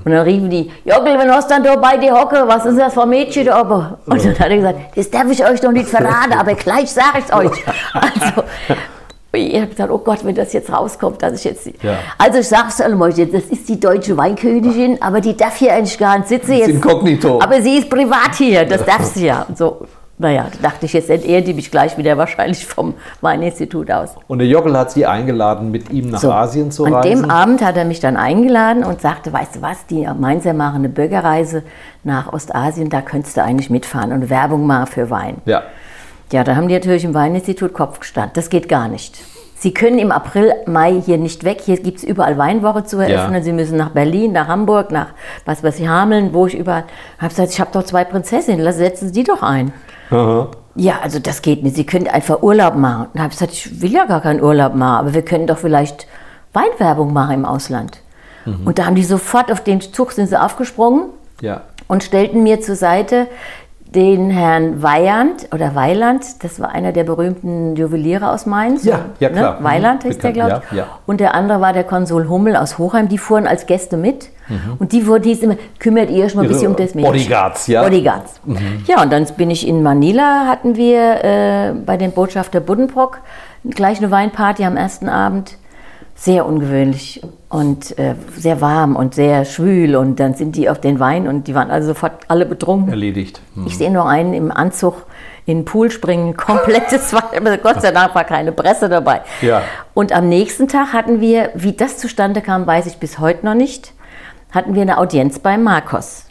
Speaker 4: Und dann riefen die, Jockel, wenn hast dann da bei dir hocke, was ist das für ein Mädchen da oben? Und dann hat er gesagt, das darf ich euch doch nicht verraten, aber gleich sage ich es euch. Also, ich habe gesagt, oh Gott, wenn das jetzt rauskommt, dass ich jetzt...
Speaker 3: Ja.
Speaker 4: Also ich sage es jetzt, das ist die deutsche Weinkönigin, aber die darf hier eigentlich gar nicht sitzen. Jetzt,
Speaker 3: inkognito.
Speaker 4: Aber sie ist privat hier, das darf sie ja. Und so, naja, da dachte ich, jetzt entehren die mich gleich wieder wahrscheinlich vom Weininstitut aus.
Speaker 3: Und der Jockel hat sie eingeladen, mit ihm nach
Speaker 4: So,
Speaker 3: Asien zu
Speaker 4: An
Speaker 3: reisen.
Speaker 4: dem Abend hat er mich dann eingeladen und sagte, weißt du was, die Mainzer machen eine Bürgerreise nach Ostasien, da könntest du eigentlich mitfahren und Werbung machen für Wein.
Speaker 3: ja.
Speaker 4: Ja, da haben die natürlich im Weininstitut Kopf gestanden. Das geht gar nicht. Sie können im April, Mai hier nicht weg. Hier gibt es überall Weinwoche zu eröffnen.
Speaker 3: Ja.
Speaker 4: Sie müssen nach Berlin, nach Hamburg, nach was weiß ich, Hameln, wo ich überall. habe gesagt, ich habe doch zwei Prinzessinnen, lass- setzen Sie die doch ein.
Speaker 3: Aha.
Speaker 4: Ja, also das geht nicht. Sie können einfach Urlaub machen. Dann habe ich gesagt, ich will ja gar keinen Urlaub machen, aber wir können doch vielleicht Weinwerbung machen im Ausland. Und da haben die sofort auf den Zug sind sie aufgesprungen
Speaker 3: Ja.
Speaker 4: und stellten mir zur Seite den Herrn Weyand oder Weiland, das war einer der berühmten Juweliere aus Mainz.
Speaker 3: Ja, ja, klar.
Speaker 4: Ne? Weiland
Speaker 3: Mhm,
Speaker 4: hieß der, glaube ich.
Speaker 3: ja, ja.
Speaker 4: Und der andere war der Konsul Hummel aus Hochheim. Die fuhren als Gäste mit. Und die wurden hieß immer, kümmert ihr euch mal ein bisschen um das Mädchen.
Speaker 3: Bodyguards, ja. Mhm.
Speaker 4: Bodyguards. Ja, und dann bin ich in Manila, hatten wir äh, bei den Botschafter Buddenbrock gleich eine Weinparty am ersten Abend. Sehr ungewöhnlich und äh, sehr warm und sehr schwül. Und dann sind die auf den Wein und die waren also sofort alle betrunken.
Speaker 3: Erledigt. Hm.
Speaker 4: Ich sehe noch einen im Anzug in den Pool springen, komplettes Wein. Gott sei Dank war keine Presse dabei.
Speaker 3: Ja.
Speaker 4: Und am nächsten Tag hatten wir, wie das zustande kam, weiß ich bis heute noch nicht, hatten wir eine Audienz bei Marcos.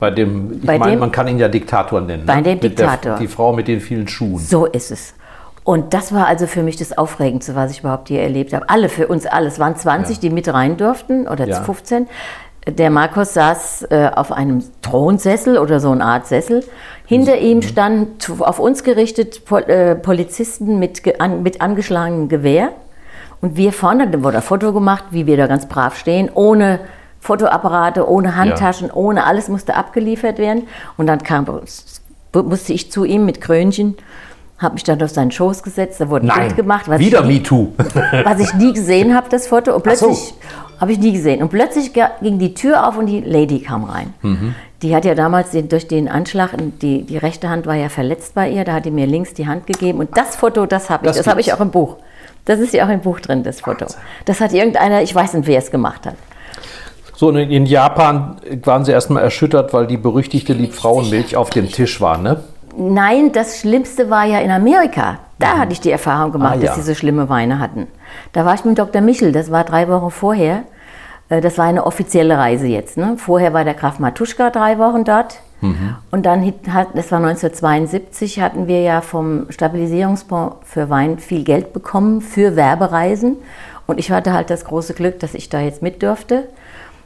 Speaker 3: Bei dem, ich meine, man kann ihn ja Diktator nennen.
Speaker 4: Bei
Speaker 3: ne?
Speaker 4: dem
Speaker 3: Mit der-
Speaker 4: Diktator.
Speaker 3: die Frau mit den vielen Schuhen.
Speaker 4: So ist es. Und das war also für mich das Aufregendste, was ich überhaupt hier erlebt habe. Alle, für uns alle. Es waren 20,
Speaker 3: Ja.
Speaker 4: die mit rein durften oder
Speaker 3: Ja.
Speaker 4: 15. Der Markus saß äh, auf einem Thronsessel oder so eine Art Sessel. Hinter
Speaker 3: Mhm.
Speaker 4: ihm standen auf uns gerichtet Pol äh, Polizisten mit, an, mit angeschlagenem Gewehr. Und wir vorne, da wurde ein Foto gemacht, wie wir da ganz brav stehen, ohne Fotoapparate, ohne Handtaschen, ohne alles musste abgeliefert werden. Und dann kam, musste ich zu ihm mit Krönchen, habe mich dann auf seinen Schoß gesetzt, da wurde ein Bild gemacht. was
Speaker 3: wieder MeToo.
Speaker 4: was ich nie gesehen habe, das Foto. Und
Speaker 3: Ach so.
Speaker 4: plötzlich habe ich nie gesehen. Und plötzlich ging die Tür auf und die Lady kam rein.
Speaker 3: Mhm.
Speaker 4: Die hat ja damals den, durch den Anschlag, die, die rechte Hand war ja verletzt bei ihr, da hat die mir links die Hand gegeben. Und das Foto, das habe ich,
Speaker 3: Das
Speaker 4: das, habe ich auch im Buch. Das ist ja auch im Buch drin, das Foto. Das hat irgendeiner, ich weiß nicht, wer es gemacht hat.
Speaker 3: So, und in Japan waren sie erstmal erschüttert, weil die berüchtigte Liebfrauenmilch auf dem Tisch war, ne?
Speaker 4: Nein, das Schlimmste war ja in Amerika. Da hatte ich die Erfahrung gemacht,
Speaker 3: Ah, ja.
Speaker 4: dass sie so schlimme Weine hatten. Da war ich mit Dr. Michel, das war drei Wochen vorher. Äh, Das war eine offizielle Reise jetzt. Ne? Vorher war der Graf Matuschka drei Wochen dort. Und dann, hat, das war 1972, hatten wir ja vom Stabilisierungsfonds für Wein viel Geld bekommen für Werbereisen. Und ich hatte halt das große Glück, dass ich da jetzt mit durfte.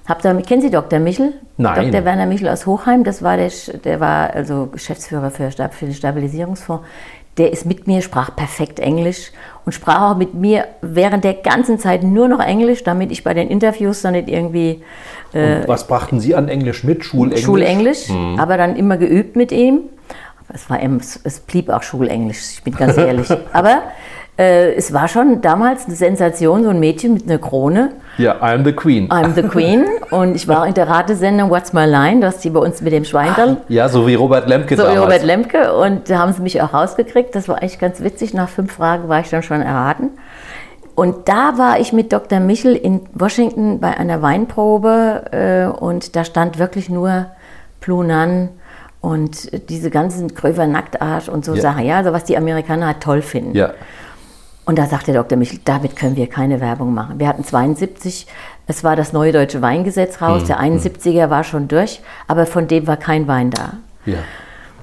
Speaker 4: Hab da, kennen Sie Dr. Michel?
Speaker 3: Nein.
Speaker 4: Dr. Werner Michel aus Hochheim, das war der, der war also Geschäftsführer für, für den Stabilisierungsfonds. Der ist mit mir, sprach perfekt Englisch und sprach auch mit mir während der ganzen Zeit nur noch Englisch, damit ich bei den Interviews dann nicht irgendwie
Speaker 3: Und was brachten Sie an Englisch mit? Schulenglisch?
Speaker 4: Schulenglisch, aber dann immer geübt mit ihm. Es, war, es blieb auch Schulenglisch, ich bin ganz ehrlich. aber äh, es war schon damals eine Sensation, so ein Mädchen mit einer Krone.
Speaker 3: Ja, I'm the Queen.
Speaker 4: I'm the Queen und ich war in der Ratesendung What's My Line, das die bei uns mit dem Schweindel.
Speaker 3: Ja, so wie Robert Lemke
Speaker 4: So wie
Speaker 3: damals.
Speaker 4: Robert Lemke und da haben sie mich auch rausgekriegt. Das war eigentlich ganz witzig. Nach fünf Fragen war ich dann schon erraten. Und da war ich mit Dr. Michel in Washington bei einer Weinprobe äh, und da stand wirklich nur Plunan und diese ganzen Kröver Nacktarsch und so
Speaker 3: Ja.
Speaker 4: Sachen. Ja, also was die Amerikaner halt toll finden.
Speaker 3: Ja,
Speaker 4: Und da sagte Dr. Michel, damit können wir keine Werbung machen. Wir hatten 72, es war das neue deutsche Weingesetz raus,
Speaker 3: Hm,
Speaker 4: der 71er war schon durch, aber von dem war kein Wein da.
Speaker 3: ja.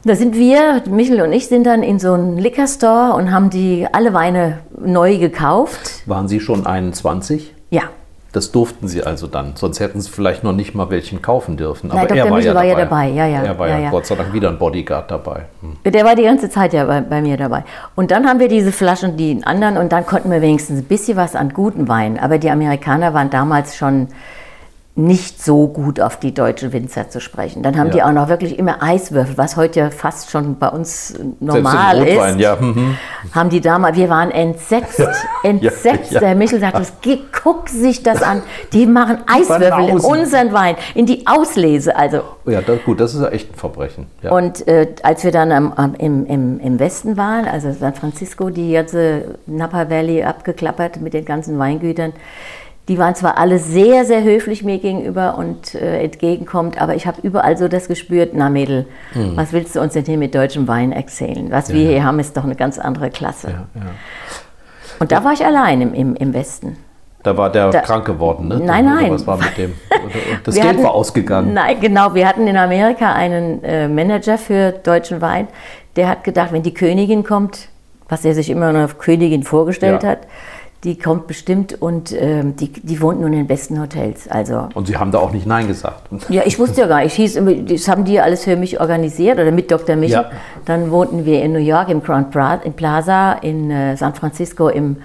Speaker 4: Da sind wir, Michel und ich, sind dann in so einen Liquor Store und haben die alle Weine neu gekauft.
Speaker 3: Waren Sie schon 21?
Speaker 4: Ja.
Speaker 3: Das durften Sie also dann. Sonst hätten Sie vielleicht noch nicht mal welchen kaufen dürfen.
Speaker 4: Nein,
Speaker 3: Aber er war, ja,
Speaker 4: war ja
Speaker 3: dabei.
Speaker 4: dabei, ja, ja,
Speaker 3: Er war
Speaker 4: ja,
Speaker 3: ja,
Speaker 4: ja.
Speaker 3: Gott sei Dank wieder ein Bodyguard dabei. Hm.
Speaker 4: Der war die ganze Zeit ja bei, bei mir dabei. Und dann haben wir diese Flaschen, die anderen, und dann konnten wir wenigstens ein bisschen was an guten Wein. Aber die Amerikaner waren damals schon nicht so gut auf die deutschen Winzer zu sprechen. Dann haben
Speaker 3: Ja.
Speaker 4: die auch noch wirklich immer Eiswürfel, was heute ja fast schon bei uns
Speaker 3: Selbst im
Speaker 4: normal
Speaker 3: Rotwein,
Speaker 4: ist.
Speaker 3: ja. mhm.
Speaker 4: haben die damals, wir waren entsetzt, entsetzt.
Speaker 3: ja.
Speaker 4: Der Michel sagt, das, guck sich das an. Die machen Eiswürfel in unseren Wein, in die Auslese. Also
Speaker 3: Ja, das, gut, das ist ja echt ein Verbrechen.
Speaker 4: Und äh, als wir dann am, am, im, im, im Westen waren, also San Francisco, die ganze Napa Valley abgeklappert mit den ganzen Weingütern, die waren zwar alle sehr, sehr höflich mir gegenüber und äh, entgegenkommt, aber ich habe überall so das gespürt, na Mädel, was willst du uns denn hier mit deutschem Wein erzählen? Was wir hier haben, ist doch eine ganz andere Klasse.
Speaker 3: ja, ja.
Speaker 4: Und da war ich allein im, im, im Westen.
Speaker 3: Da war der
Speaker 4: Da-
Speaker 3: krank geworden, ne?
Speaker 4: Nein,
Speaker 3: Oder
Speaker 4: nein.
Speaker 3: Was war mit dem? Oder- und Das Geld
Speaker 4: hatten-
Speaker 3: war ausgegangen.
Speaker 4: Nein, genau. Wir hatten in Amerika einen äh, Manager für deutschen Wein, der hat gedacht, wenn die Königin kommt, was er sich immer noch Königin vorgestellt
Speaker 3: Ja.
Speaker 4: hat, die kommt bestimmt und ähm, die, die wohnt nun in den besten Hotels. Also
Speaker 3: Und Sie haben da auch nicht Nein gesagt.
Speaker 4: ja, ich wusste ja gar nicht. Ich hieß, das haben die alles für mich organisiert oder mit Dr. Michel.
Speaker 3: Ja.
Speaker 4: Dann wohnten wir in New York im Grand Plaza, in äh, San Francisco im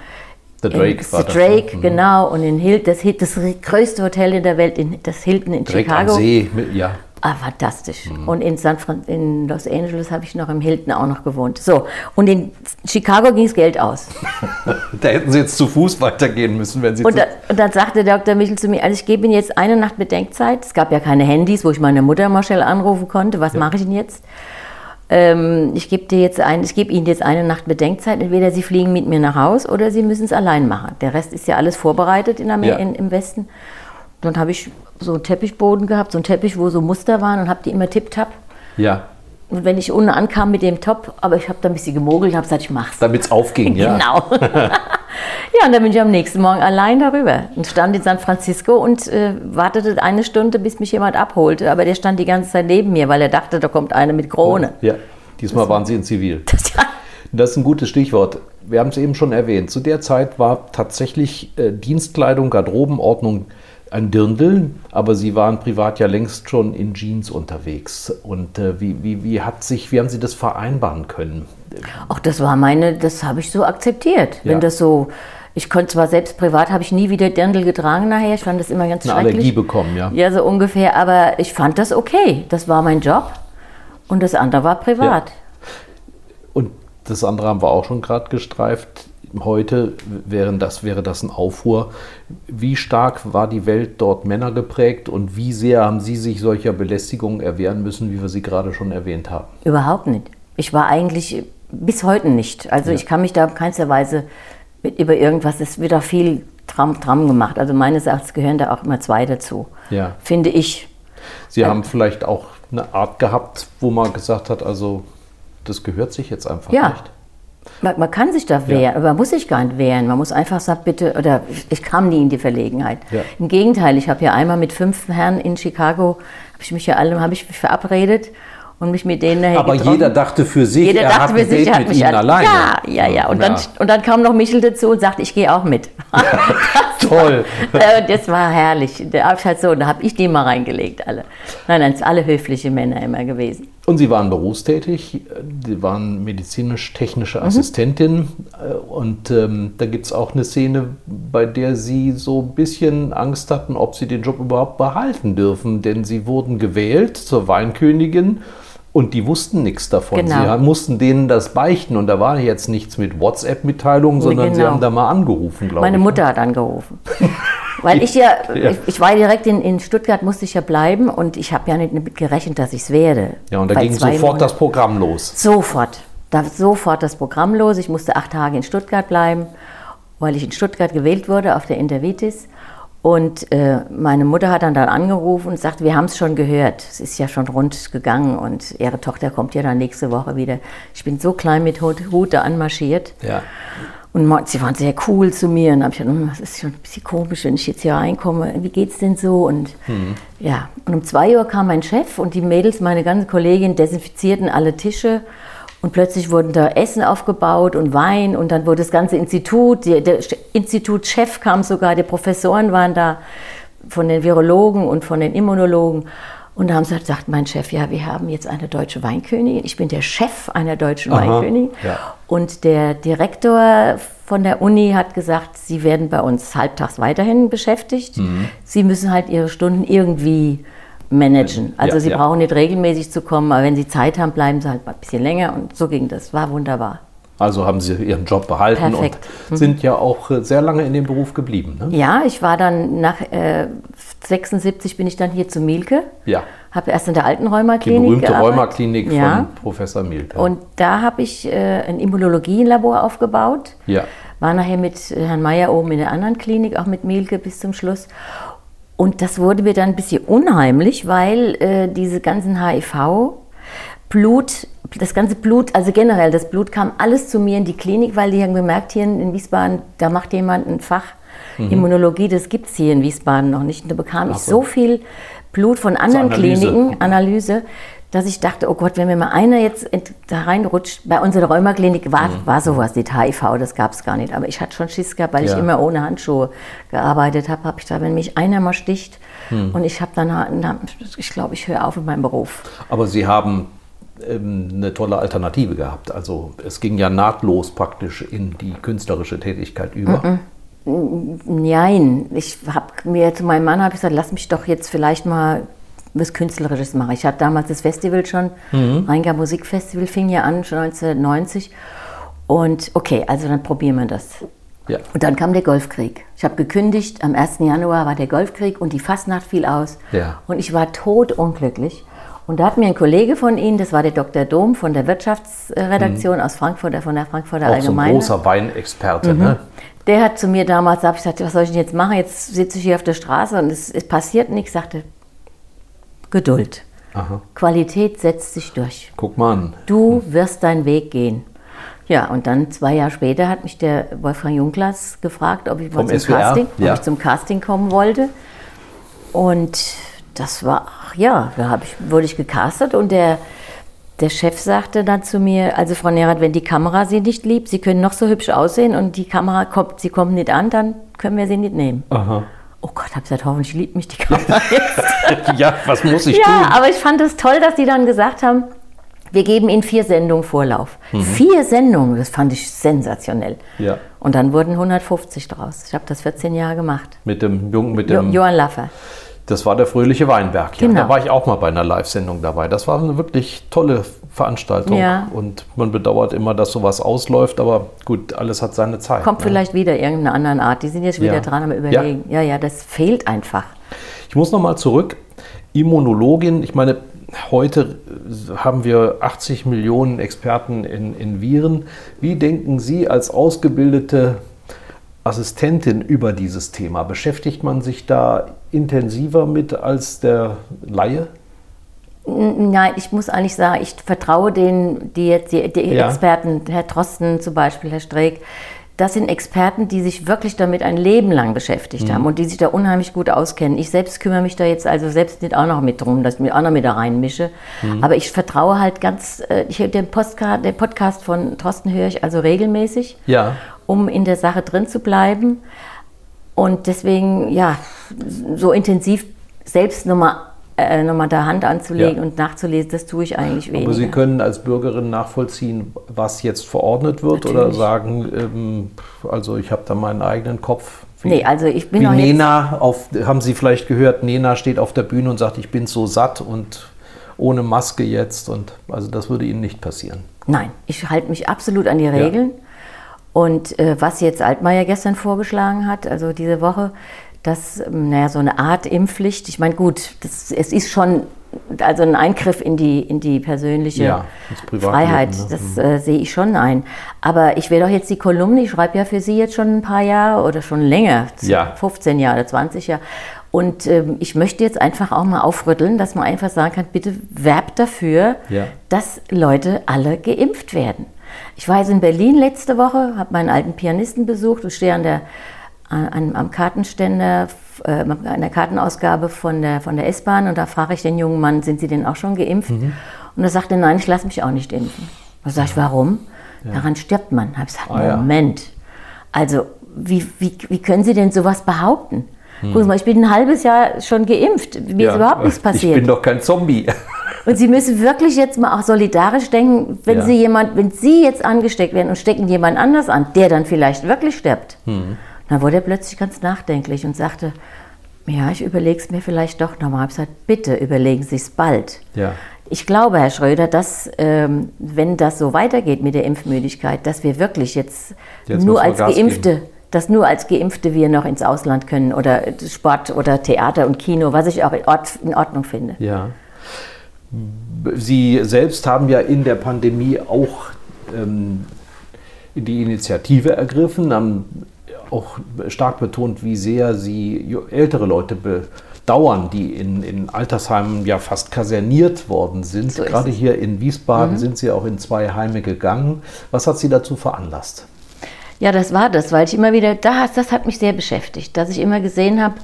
Speaker 3: The Drake
Speaker 4: in
Speaker 3: war
Speaker 4: The
Speaker 3: das.
Speaker 4: Drake,
Speaker 3: ne?
Speaker 4: genau. Und in Hil das, das größte Hotel in der Welt, in, das Hilton in
Speaker 3: Direkt
Speaker 4: Chicago.
Speaker 3: am See. Ja.
Speaker 4: Ah, fantastisch.
Speaker 3: Mhm.
Speaker 4: Und in, San Fran in Los Angeles habe ich noch im Hilton auch noch gewohnt. So, und in Chicago ging das Geld aus.
Speaker 3: Da hätten Sie jetzt zu Fuß weitergehen müssen, wenn Sie
Speaker 4: Und, da, und dann sagte Dr. Michel zu mir, also ich gebe Ihnen jetzt eine Nacht Bedenkzeit. Es gab ja keine Handys, wo ich meine Mutter mal schnell anrufen konnte. Was mache ich denn jetzt? Ähm, ich gebe dir jetzt ein, ich gebe Ihnen jetzt eine Nacht Bedenkzeit. Entweder Sie fliegen mit mir nach Haus oder Sie müssen es allein machen. Der Rest ist ja alles vorbereitet in Amer
Speaker 3: Ja.
Speaker 4: in, im Westen. Dann habe ich so einen Teppichboden gehabt, so einen Teppich, wo so Muster waren und habe die immer tipptapp.
Speaker 3: ja,
Speaker 4: Und wenn ich unten ankam mit dem Top, aber ich habe da ein bisschen gemogelt und habe gesagt, ich mach's.
Speaker 3: damit es aufging, ja.
Speaker 4: Genau. ja, und dann bin ich am nächsten Morgen allein darüber und stand in San Francisco und äh, wartete eine Stunde, bis mich jemand abholte. Aber der stand die ganze Zeit neben mir, weil er dachte, da kommt einer mit Krone.
Speaker 3: Ja, diesmal waren Sie in Zivil.
Speaker 4: Das,
Speaker 3: Das ist ein gutes Stichwort. Wir haben es eben schon erwähnt. Zu der Zeit war tatsächlich äh, Dienstkleidung, Garderobenordnung ein Dirndl, aber Sie waren privat ja längst schon in Jeans unterwegs. Und äh, wie, wie, wie, hat sich, wie haben Sie das vereinbaren können?
Speaker 4: Auch das war meine, das habe ich so akzeptiert.
Speaker 3: Ja.
Speaker 4: Wenn das so, ich konnte zwar selbst privat, habe ich nie wieder Dirndl getragen nachher, ich fand das immer ganz
Speaker 3: Eine
Speaker 4: schrecklich.
Speaker 3: Allergie bekommen, ja.
Speaker 4: Ja, so ungefähr, aber ich fand das okay. Das war mein Job und das andere war privat.
Speaker 3: Und das andere haben wir auch schon gerade gestreift. Heute wären das, wäre das ein Aufruhr. Wie stark war die Welt dort Männer geprägt und wie sehr haben Sie sich solcher Belästigungen erwehren müssen, wie wir sie gerade schon erwähnt haben?
Speaker 4: Überhaupt nicht. Ich war eigentlich bis heute nicht. Also
Speaker 3: Ja.
Speaker 4: ich kann mich da in keinster Weise mit über irgendwas, es wird auch viel Tram, Tram gemacht. Also meines Erachtens gehören da auch immer zwei dazu.
Speaker 3: Ja.
Speaker 4: Finde ich.
Speaker 3: Sie haben vielleicht auch eine Art gehabt, wo man gesagt hat, also das gehört sich jetzt einfach
Speaker 4: Ja.
Speaker 3: nicht.
Speaker 4: Man, man kann sich da wehren, aber man muss sich gar nicht wehren. Man muss einfach sagen, bitte, oder ich kam nie in die Verlegenheit.
Speaker 3: Ja.
Speaker 4: Im Gegenteil, ich habe ja einmal mit fünf Herren in Chicago, habe ich mich ja alle, habe ich mich verabredet und mich mit denen nachher
Speaker 3: Aber
Speaker 4: getroffen.
Speaker 3: jeder dachte für sich,
Speaker 4: Jeder
Speaker 3: er
Speaker 4: dachte
Speaker 3: hat
Speaker 4: für sich, hat
Speaker 3: mit
Speaker 4: mich
Speaker 3: Ihnen alleine.
Speaker 4: Ja, ja, ja. Und, Dann,
Speaker 3: Ja.
Speaker 4: und dann kam noch Michel dazu und sagte, ich gehe auch mit.
Speaker 3: Toll.
Speaker 4: Äh, das war herrlich. Da habe ich halt so, da habe ich die mal reingelegt, alle. Nein, nein, es sind alle höfliche Männer immer gewesen.
Speaker 3: Und Sie waren berufstätig, Sie waren medizinisch-technische
Speaker 4: Mhm.
Speaker 3: Assistentin. äh, Und ähm, da gibt es auch eine Szene, bei der Sie so ein bisschen Angst hatten, ob Sie den Job überhaupt behalten dürfen. Denn Sie wurden gewählt zur Weinkönigin und die wussten nichts davon.
Speaker 4: Genau.
Speaker 3: Sie mussten denen das beichten. Und da war jetzt nichts mit WhatsApp-Mitteilungen, sondern Sie
Speaker 4: genau.
Speaker 3: haben da mal angerufen, glaube
Speaker 4: Meine
Speaker 3: ich. ne?
Speaker 4: Mutter hat angerufen. Weil ich ja. Ich, ich war direkt in, in Stuttgart, musste ich ja bleiben und ich habe ja nicht damit gerechnet, dass ich es werde.
Speaker 3: Ja, und da
Speaker 4: Bei
Speaker 3: ging sofort das
Speaker 4: Monaten.
Speaker 3: Programm los.
Speaker 4: Sofort. Da sofort das Programm los. Ich musste acht Tage in Stuttgart bleiben, weil ich in Stuttgart gewählt wurde auf der Intervitis. Und äh, meine Mutter hat dann, dann angerufen und sagt, wir haben es schon gehört. Es ist ja schon rund gegangen und ihre Tochter kommt ja dann nächste Woche wieder. Ich bin so klein mit Hut, Hut da anmarschiert.
Speaker 3: Ja.
Speaker 4: Und sie waren sehr cool zu mir. Und habe ich gedacht, "Hm, das ist schon ein bisschen komisch, wenn ich jetzt hier reinkomme. Wie geht's denn so? Und ja, und um zwei Uhr kam mein Chef und die Mädels, meine ganzen Kolleginnen, desinfizierten alle Tische. Und plötzlich wurden da Essen aufgebaut und Wein und dann wurde das ganze Institut, die, der Institutschef kam sogar, die Professoren waren da von den Virologen und von den Immunologen. Und da haben sie gesagt, mein Chef, ja, wir haben jetzt eine deutsche Weinkönigin. Ich bin der Chef einer deutschen
Speaker 3: Aha,
Speaker 4: Weinkönigin.
Speaker 3: ja.
Speaker 4: Und der Direktor von der Uni hat gesagt, Sie werden bei uns halbtags weiterhin beschäftigt.
Speaker 3: Mhm.
Speaker 4: Sie müssen halt Ihre Stunden irgendwie managen. Also
Speaker 3: Ja,
Speaker 4: Sie
Speaker 3: ja.
Speaker 4: brauchen nicht regelmäßig zu kommen, aber wenn Sie Zeit haben, bleiben Sie halt mal ein bisschen länger. Und so ging das. War wunderbar.
Speaker 3: Also haben Sie Ihren Job behalten
Speaker 4: Perfekt. Mhm.
Speaker 3: und sind ja auch äh, sehr lange in dem Beruf geblieben. Ne?
Speaker 4: Ja, ich war dann nach äh, 76 bin ich dann hier zu Milke.
Speaker 3: Ja.
Speaker 4: Habe erst in der alten
Speaker 3: Die
Speaker 4: Rheumaklinik
Speaker 3: berühmte
Speaker 4: gearbeitet.
Speaker 3: Rheumaklinik
Speaker 4: Ja.
Speaker 3: von Professor Mielke.
Speaker 4: Und da habe ich äh, ein Immunologielabor aufgebaut.
Speaker 3: ja.
Speaker 4: War nachher mit Herrn Mayer oben in der anderen Klinik, auch mit Mielke bis zum Schluss. Und das wurde mir dann ein bisschen unheimlich, weil äh, diese ganzen HIV, Blut, das ganze Blut, also generell das Blut kam alles zu mir in die Klinik, weil die haben gemerkt, hier in Wiesbaden, da macht jemand ein Fach Immunologie, das gibt es hier in Wiesbaden noch nicht. Und da bekam ich
Speaker 3: Mhm. So.
Speaker 4: so viel Blut von anderen
Speaker 3: Analyse.
Speaker 4: Kliniken, Analyse, dass ich dachte, oh Gott, wenn mir mal einer jetzt da reinrutscht, bei unserer Rheumaklinik war,
Speaker 3: Mhm.
Speaker 4: war sowas nicht HIV, das gab es gar nicht. Aber ich hatte schon Schiss gehabt, weil
Speaker 3: Ja.
Speaker 4: ich immer ohne Handschuhe gearbeitet habe, habe ich da, wenn mich einer mal sticht
Speaker 3: Mhm.
Speaker 4: und ich habe dann, ich glaube, ich höre auf mit meinem Beruf.
Speaker 3: Aber Sie haben ähm, eine tolle Alternative gehabt. Also es ging ja nahtlos praktisch in die künstlerische Tätigkeit über.
Speaker 4: Nein, ich habe mir zu meinem Mann habe ich gesagt, lass mich doch jetzt vielleicht mal was Künstlerisches machen. Ich hatte damals das Festival schon, Rheingau Musikfestival fing ja an, schon 1990. Und okay, also dann probieren wir das.
Speaker 3: Ja.
Speaker 4: Und dann kam der Golfkrieg. Ich habe gekündigt, am 1. Januar war der Golfkrieg und die Fastnacht fiel aus.
Speaker 3: Ja.
Speaker 4: Und ich war totunglücklich. Und da hat mir ein Kollege von Ihnen, das war der Dr. Dom von der Wirtschaftsredaktion aus Frankfurt, von der Frankfurter
Speaker 3: Mhm. Auch so ein
Speaker 4: Allgemeine.
Speaker 3: großer Weinexperte. Ne?
Speaker 4: Der hat zu mir damals, hab ich gesagt, was soll ich denn jetzt machen? Jetzt sitze ich hier auf der Straße und es, es passiert nichts. Sagte, Geduld.
Speaker 3: Aha.
Speaker 4: Qualität setzt sich durch.
Speaker 3: Guck mal an.
Speaker 4: Du wirst deinen Weg gehen. Ja, und dann zwei Jahre später hat mich der Wolfgang Junklas gefragt, ob ich mal zum
Speaker 3: SWR?
Speaker 4: Casting,
Speaker 3: Ja.
Speaker 4: ob ich zum Casting kommen wollte. Und das war, ach ja, da ich, wurde ich gecastet und der Der Chef sagte dann zu mir, also Frau Nerath, wenn die Kamera Sie nicht liebt, Sie können noch so hübsch aussehen und die Kamera kommt, Sie kommen nicht an, dann können wir Sie nicht nehmen.
Speaker 3: Aha.
Speaker 4: Oh Gott, habe gesagt, hoffentlich liebt mich die Kamera jetzt.
Speaker 3: ja, was muss ich
Speaker 4: ja,
Speaker 3: tun?
Speaker 4: aber ich fand es toll, dass die dann gesagt haben, wir geben Ihnen vier Sendungen Vorlauf. Vier Sendungen, das fand ich sensationell.
Speaker 3: Ja.
Speaker 4: Und dann wurden 150 draus. Ich habe das 14 Jahre gemacht.
Speaker 3: Mit dem Jungen, mit
Speaker 4: Jo
Speaker 3: dem.
Speaker 4: Johann Laffer.
Speaker 3: Das war der fröhliche Weinberg. Ja,
Speaker 4: Genau.
Speaker 3: Da war ich auch mal bei einer Live-Sendung dabei. Das war eine wirklich tolle Veranstaltung.
Speaker 4: Ja.
Speaker 3: Und man bedauert immer, dass sowas ausläuft, aber gut, alles hat seine Zeit.
Speaker 4: Kommt
Speaker 3: ne?
Speaker 4: vielleicht wieder irgendeine andere Art. Die sind jetzt wieder
Speaker 3: Ja.
Speaker 4: dran am Überlegen. Ja. ja, das fehlt einfach.
Speaker 3: Ich muss noch mal zurück. Immunologin, ich meine, heute haben wir 80 Millionen Experten in, in Viren. Wie denken Sie als ausgebildete Assistentin über dieses Thema? Beschäftigt man sich da intensiver mit als der Laie?
Speaker 4: Nein, ich muss eigentlich sagen, ich vertraue denen, die jetzt die, die
Speaker 3: Ja.
Speaker 4: Experten, Herr Drosten zum Beispiel, Herr Streeck, das sind Experten, die sich wirklich damit ein Leben lang beschäftigt haben und die sich da unheimlich gut auskennen. Ich selbst kümmere mich da jetzt also selbst nicht auch noch mit drum, dass ich mich auch noch mit da reinmische. Aber ich vertraue halt ganz, äh, ich, den, Postcard, den Podcast von Thorsten höre ich also regelmäßig,
Speaker 3: Ja.
Speaker 4: um in der Sache drin zu bleiben. Und deswegen, ja, so intensiv selbst nochmal äh, noch mal da Hand anzulegen
Speaker 3: Ja.
Speaker 4: und nachzulesen, das tue ich eigentlich weniger.
Speaker 3: Aber Sie können als Bürgerin nachvollziehen, was jetzt verordnet wird oder
Speaker 4: Natürlich.
Speaker 3: sagen, ähm, also ich habe da meinen eigenen Kopf. Wie,
Speaker 4: Nee, also ich bin
Speaker 3: wie
Speaker 4: auch jetzt-
Speaker 3: Nena, auf, haben Sie vielleicht gehört, Nena steht auf der Bühne und sagt, ich bin so satt und ohne Maske jetzt. Und also das würde Ihnen nicht passieren.
Speaker 4: Nein, ich halte mich absolut an die Regeln. Und äh, was jetzt Altmaier gestern vorgeschlagen hat, also diese Woche, dass, ähm, naja, so eine Art Impfpflicht, ich meine, gut, das, es ist schon also ein Eingriff in die, in die persönliche
Speaker 3: Ja, Privatleben,
Speaker 4: Freiheit,
Speaker 3: ne?
Speaker 4: das äh, sehe ich schon ein. Aber ich will doch jetzt die Kolumne, ich schreibe ja für Sie jetzt schon ein paar Jahre oder schon länger,
Speaker 3: Ja.
Speaker 4: 15 Jahre oder 20 Jahre. Und ähm, ich möchte jetzt einfach auch mal aufrütteln, dass man einfach sagen kann, bitte werbt dafür,
Speaker 3: Ja.
Speaker 4: dass Leute alle geimpft werden. Ich war jetzt in Berlin letzte Woche, habe meinen alten Pianisten besucht und stehe an der, an, am Kartenständer, äh, an der Kartenausgabe von der, von der S-Bahn und da frage ich den jungen Mann, sind Sie denn auch schon geimpft?
Speaker 3: Mhm.
Speaker 4: Und er sagte, nein, ich lasse mich auch nicht impfen. Da sage ich, warum? Daran stirbt man. Da habe ich gesagt,
Speaker 3: Ah, ja.
Speaker 4: Moment. Also, wie, wie, wie können Sie denn sowas behaupten?
Speaker 3: Hm.
Speaker 4: Gucken Sie mal, ich bin ein halbes Jahr schon geimpft. Mir ist überhaupt nichts passiert.
Speaker 3: Ich bin doch kein Zombie.
Speaker 4: Und Sie müssen wirklich jetzt mal auch solidarisch denken, wenn
Speaker 3: Ja.
Speaker 4: Sie jemand, wenn Sie jetzt angesteckt werden und stecken jemand anders an, der dann vielleicht wirklich stirbt.
Speaker 3: Hm.
Speaker 4: Dann wurde er plötzlich ganz nachdenklich und sagte, ja, ich überlege es mir vielleicht doch nochmal. Ich habe gesagt, bitte überlegen Sie es bald.
Speaker 3: Ja.
Speaker 4: Ich glaube, Herr Schröder, dass ähm, wenn das so weitergeht mit der Impfmüdigkeit, dass wir wirklich jetzt,
Speaker 3: Jetzt
Speaker 4: nur als
Speaker 3: Gas
Speaker 4: Geimpfte, dass nur als Geimpfte wir noch ins Ausland können oder Sport oder Theater und Kino, was ich auch in Ordnung finde.
Speaker 3: Ja. Sie selbst haben ja in der Pandemie auch ähm, die Initiative ergriffen, haben auch stark betont, wie sehr Sie ältere Leute bedauern, die in, in Altersheimen ja fast kaserniert worden sind.
Speaker 4: So
Speaker 3: Gerade hier in Wiesbaden sind Sie auch in zwei Heime gegangen. Was hat Sie dazu veranlasst?
Speaker 4: Ja, das war das, weil ich immer wieder, das, das hat mich sehr beschäftigt, dass ich immer gesehen habe,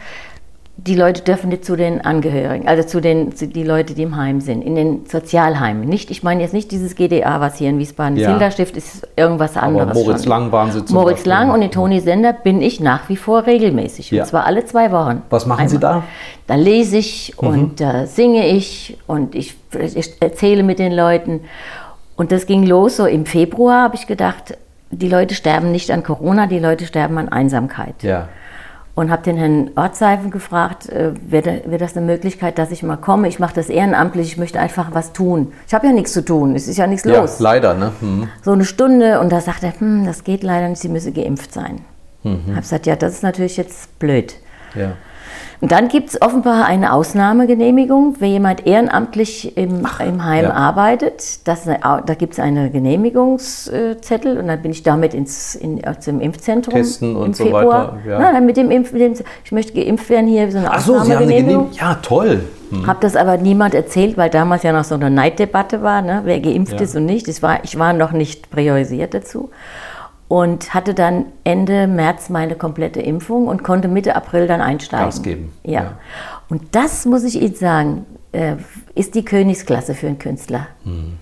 Speaker 4: die Leute dürfen nicht zu den Angehörigen, also zu den zu die Leute, die im Heim sind, in den Sozialheimen. Nicht, ich meine jetzt nicht dieses GDA, was hier in Wiesbaden ist.
Speaker 3: Ja.
Speaker 4: Hilderstift ist irgendwas anderes.
Speaker 3: Aber Moritz
Speaker 4: schon.
Speaker 3: Lang waren Sie zum
Speaker 4: Moritz
Speaker 3: Beispiel.
Speaker 4: Lang und den Toni Sender bin ich nach wie vor regelmäßig.
Speaker 3: Ja.
Speaker 4: Und zwar alle zwei Wochen.
Speaker 3: Was machen Sie da? Mhm.
Speaker 4: Da lese ich und da singe ich und ich, ich erzähle mit den Leuten. Und das ging los so im Februar, habe ich gedacht, die Leute sterben nicht an Corona, die Leute sterben an Einsamkeit.
Speaker 3: Ja.
Speaker 4: Und habe den Herrn Ortseifen gefragt, äh, wäre wär das eine Möglichkeit, dass ich mal komme? Ich mache das ehrenamtlich, ich möchte einfach was tun. Ich habe ja nichts zu tun, es ist ja nichts
Speaker 3: Ja,
Speaker 4: los.
Speaker 3: leider, ne? Hm.
Speaker 4: So eine Stunde und da sagt er, hm, das geht leider nicht, Sie müssen geimpft sein.
Speaker 3: Mhm.
Speaker 4: Ich habe gesagt, ja, das ist natürlich jetzt blöd.
Speaker 3: Ja.
Speaker 4: Und dann gibt es offenbar eine Ausnahmegenehmigung, wenn jemand ehrenamtlich im, im Heim
Speaker 3: ja.
Speaker 4: arbeitet. Das, da gibt es einen Genehmigungszettel und dann bin ich damit ins, in, äh, zum Impfzentrum
Speaker 3: Testen und
Speaker 4: im
Speaker 3: so
Speaker 4: Februar.
Speaker 3: weiter, ja.
Speaker 4: Na, dann mit dem Impf, mit dem, ich möchte geimpft werden hier, so eine
Speaker 3: Ach so, Sie haben eine. Genehmigung. Ja, toll. Hm.
Speaker 4: Habe das aber niemand erzählt, weil damals ja noch so eine Neiddebatte war, ne? wer geimpft
Speaker 3: Ja.
Speaker 4: ist und nicht. Das war, ich war noch nicht priorisiert dazu. Und hatte dann Ende März meine komplette Impfung und konnte Mitte April dann einsteigen.
Speaker 3: Gas geben,
Speaker 4: Ja.
Speaker 3: ja.
Speaker 4: Und das muss ich Ihnen sagen, äh, ist die Königsklasse für einen Künstler.
Speaker 3: Hm.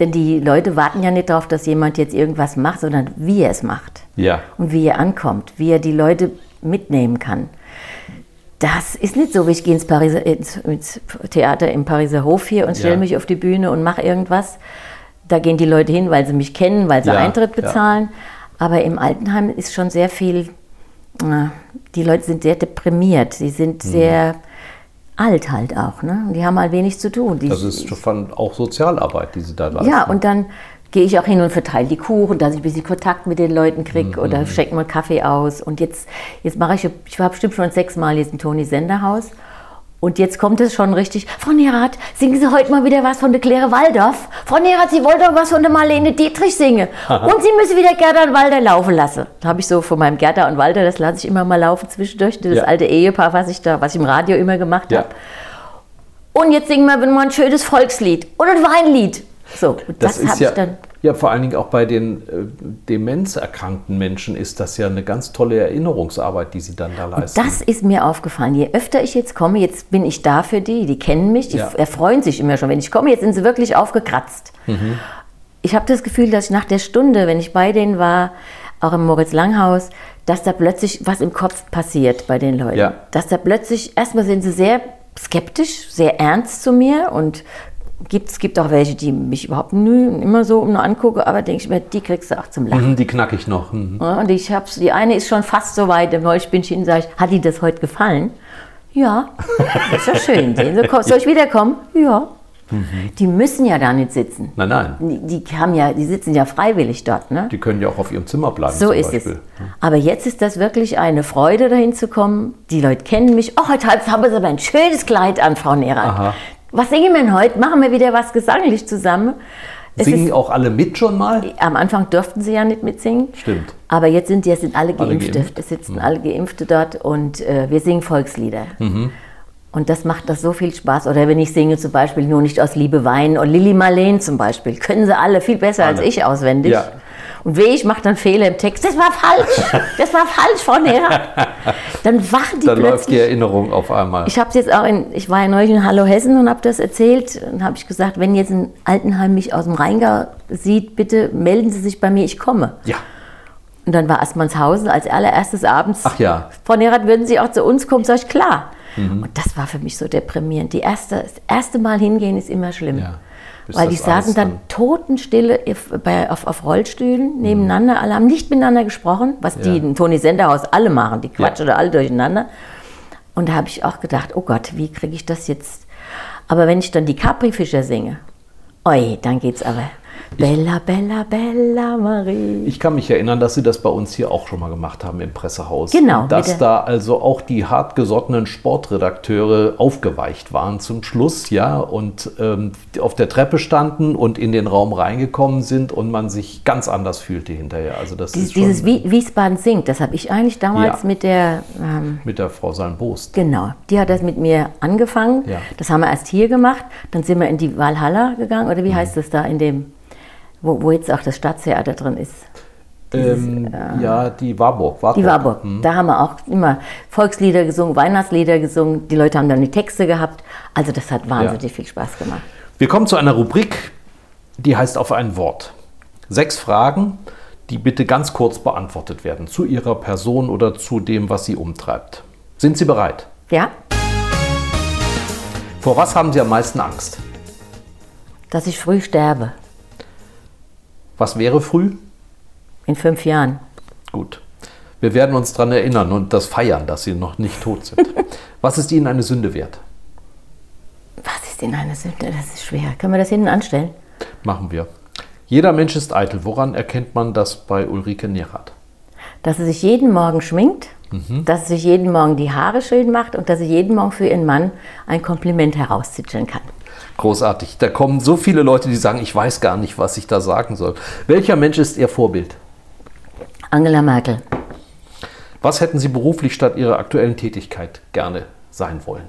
Speaker 4: Denn die Leute warten ja nicht darauf, dass jemand jetzt irgendwas macht, sondern wie er es macht.
Speaker 3: Ja.
Speaker 4: Und wie er ankommt, wie er die Leute mitnehmen kann. Das ist nicht so, wie ich gehe ins, Pariser, ins, ins Theater im Pariser Hof hier und stelle
Speaker 3: Ja.
Speaker 4: mich auf die Bühne und mache irgendwas. Da gehen die Leute hin, weil sie mich kennen, weil sie
Speaker 3: Ja,
Speaker 4: Eintritt
Speaker 3: ja.
Speaker 4: bezahlen. Aber im Altenheim ist schon sehr viel, äh, die Leute sind sehr deprimiert, sie sind
Speaker 3: Mhm.
Speaker 4: sehr alt halt auch. Ne? Und die haben halt wenig zu tun. Die,
Speaker 3: Das ist schon auch Sozialarbeit, die Sie da leisten.
Speaker 4: ja, und dann gehe ich auch hin und verteile die Kuchen, dass ich ein bisschen Kontakt mit den Leuten kriege
Speaker 3: Mhm.
Speaker 4: oder schenke mal Kaffee aus. Und jetzt, jetzt mache ich, ich war bestimmt schon sechsmal jetzt im Toni Senderhaus. Und jetzt kommt es schon richtig. Frau Nerath, singen Sie heute mal wieder was von der Claire Waldorf? Frau Nerath, Sie wollten doch was von der Marlene Dietrich singen. Und Sie müssen wieder Gerda und Walter laufen lassen. Da habe ich so von meinem Gerda und Walter, das lasse ich immer mal laufen zwischendurch. Das
Speaker 3: Ja.
Speaker 4: alte Ehepaar, was ich da, was ich im Radio immer gemacht
Speaker 3: Ja.
Speaker 4: habe. Und jetzt singen wir mal ein schönes Volkslied oder ein Weinlied. So, und
Speaker 3: Das,
Speaker 4: das, habe
Speaker 3: ja,
Speaker 4: ich dann.
Speaker 3: Ja vor allen Dingen auch bei den äh, demenzerkrankten Menschen ist das ja eine ganz tolle Erinnerungsarbeit, die Sie dann da leisten.
Speaker 4: Das ist mir aufgefallen. Je öfter ich jetzt komme, jetzt bin ich da für die, die kennen mich, die
Speaker 3: Ja.
Speaker 4: erfreuen sich immer schon. Wenn ich komme, jetzt sind sie wirklich aufgekratzt.
Speaker 3: Mhm.
Speaker 4: Ich habe das Gefühl, dass ich nach der Stunde, wenn ich bei denen war, auch im Moritz Langhaus, dass da plötzlich was im Kopf passiert bei den Leuten.
Speaker 3: Ja.
Speaker 4: Dass da plötzlich, erstmal sind sie sehr skeptisch, sehr ernst zu mir und gibt, es gibt auch welche, die mich überhaupt nie, immer so nur angucken, aber denke ich mir, die kriegst du auch zum Lachen.
Speaker 3: Mhm, die knack ich noch. Mhm.
Speaker 4: Ja, und ich hab's, die eine ist schon fast so weit. Bin ich hin, sage ich, hat dir das heute gefallen? Ja, ist ja schön. Soll ich wiederkommen? Ja. Die müssen ja da nicht sitzen.
Speaker 3: Nein, nein.
Speaker 4: Die, die, haben ja, die sitzen ja freiwillig dort. Ne?
Speaker 3: Die können ja auch auf ihrem Zimmer bleiben.
Speaker 4: So ist
Speaker 3: Beispiel.
Speaker 4: es. Aber jetzt ist das wirklich eine Freude, dahin zu kommen. Die Leute kennen mich. Oh, heute haben Sie aber ein schönes Kleid an, Frau Nerath. Was singen wir denn heute? Machen wir wieder was gesanglich zusammen? Es
Speaker 3: Singen
Speaker 4: ist,
Speaker 3: auch alle mit schon mal?
Speaker 4: am Anfang durften sie ja nicht mitsingen.
Speaker 3: Stimmt.
Speaker 4: Aber jetzt sind, jetzt sind alle
Speaker 3: Alle
Speaker 4: Geimpfte.
Speaker 3: geimpft.
Speaker 4: Es sitzen alle Geimpfte dort und äh, wir singen Volkslieder.
Speaker 3: Mhm.
Speaker 4: Und das macht das so viel Spaß. Oder wenn ich singe zum Beispiel nur nicht aus Liebe weinen und Lili Marleen zum Beispiel, können sie alle viel besser als
Speaker 3: Alle.
Speaker 4: ich auswendig.
Speaker 3: Ja.
Speaker 4: Und weh, ich mache dann Fehler im Text. Das war falsch. Das war falsch, Frau Nera. Dann wachen die
Speaker 3: Dann läuft die
Speaker 4: plötzlich.
Speaker 3: Erinnerung auf einmal.
Speaker 4: Ich habe jetzt auch in, ich war ja neulich in Hallo Hessen und habe das erzählt und habe ich gesagt, wenn jetzt ein Altenheim mich aus dem Rheingau sieht, bitte melden Sie sich bei mir, ich komme.
Speaker 3: ja.
Speaker 4: Und dann war Aspmannshausen als allererstes abends.
Speaker 3: Ach ja. Mhm.
Speaker 4: Frau Nerath, würden Sie auch zu uns kommen? Sag ich, klar. Und das war für mich so deprimierend. Die erste, das erste Mal hingehen ist immer schlimm.
Speaker 3: Ja.
Speaker 4: Weil die saßen dann totenstille auf, bei, auf, auf Rollstühlen nebeneinander. Alle haben nicht miteinander gesprochen, was die
Speaker 3: Ja.
Speaker 4: in Toni Senderhaus alle machen. Die quatschen
Speaker 3: Ja.
Speaker 4: da alle durcheinander. Und da habe ich auch gedacht, oh Gott, wie kriege ich das jetzt? Aber wenn ich dann die Capri-Fischer singe, oi, dann geht's aber. Bella, Bella, Bella Marie.
Speaker 3: Ich kann mich erinnern, dass Sie das bei uns hier auch schon mal gemacht haben im Pressehaus.
Speaker 4: Genau,
Speaker 3: Und Dass da also auch die hartgesottenen Sportredakteure aufgeweicht waren zum Schluss, ja, und ähm, auf der Treppe standen und in den Raum reingekommen sind und man sich ganz anders fühlte hinterher. Also das
Speaker 4: Dieses,
Speaker 3: ist schon
Speaker 4: dieses Wie- Wiesbaden singt, das habe ich eigentlich damals
Speaker 3: Ja.
Speaker 4: mit der, ähm,
Speaker 3: mit der Frau Salmbost.
Speaker 4: genau, die hat das mit mir angefangen.
Speaker 3: Ja.
Speaker 4: Das haben wir erst hier gemacht, dann sind wir in die Valhalla gegangen, oder wie
Speaker 3: Mhm.
Speaker 4: heißt das da, in dem, wo, wo jetzt auch das Staatstheater drin ist.
Speaker 3: Ähm, ja, die Warburg. Warburg.
Speaker 4: Die Warburg. Da haben wir auch immer Volkslieder gesungen, Weihnachtslieder gesungen. Die Leute haben dann die Texte gehabt. Also das hat wahnsinnig viel Spaß gemacht.
Speaker 3: Wir kommen zu einer Rubrik, die heißt auf ein Wort. Sechs Fragen, die bitte ganz kurz beantwortet werden zu Ihrer Person oder zu dem, was Sie umtreibt. Sind Sie bereit?
Speaker 4: Ja,
Speaker 3: Vor was haben Sie am meisten Angst?
Speaker 4: dass ich früh sterbe,
Speaker 3: Was wäre früh?
Speaker 4: in fünf Jahren.
Speaker 3: Gut. Wir werden uns daran erinnern und das feiern, dass Sie noch nicht tot sind. Was ist Ihnen eine Sünde wert?
Speaker 4: Was ist denn eine Sünde? Das ist schwer. Können wir das hinten anstellen?
Speaker 3: Machen wir. Jeder Mensch ist eitel. Woran erkennt man das bei Ulrike Nerath?
Speaker 4: Dass sie sich jeden Morgen schminkt, dass sie sich jeden Morgen die Haare schön macht und dass sie jeden Morgen für ihren Mann ein Kompliment herauszitscheln kann.
Speaker 3: Großartig. Da kommen so viele Leute, die sagen, ich weiß gar nicht, was ich da sagen soll. Welcher Mensch ist Ihr Vorbild?
Speaker 4: Angela Merkel.
Speaker 3: Was hätten Sie beruflich statt Ihrer aktuellen Tätigkeit gerne sein wollen?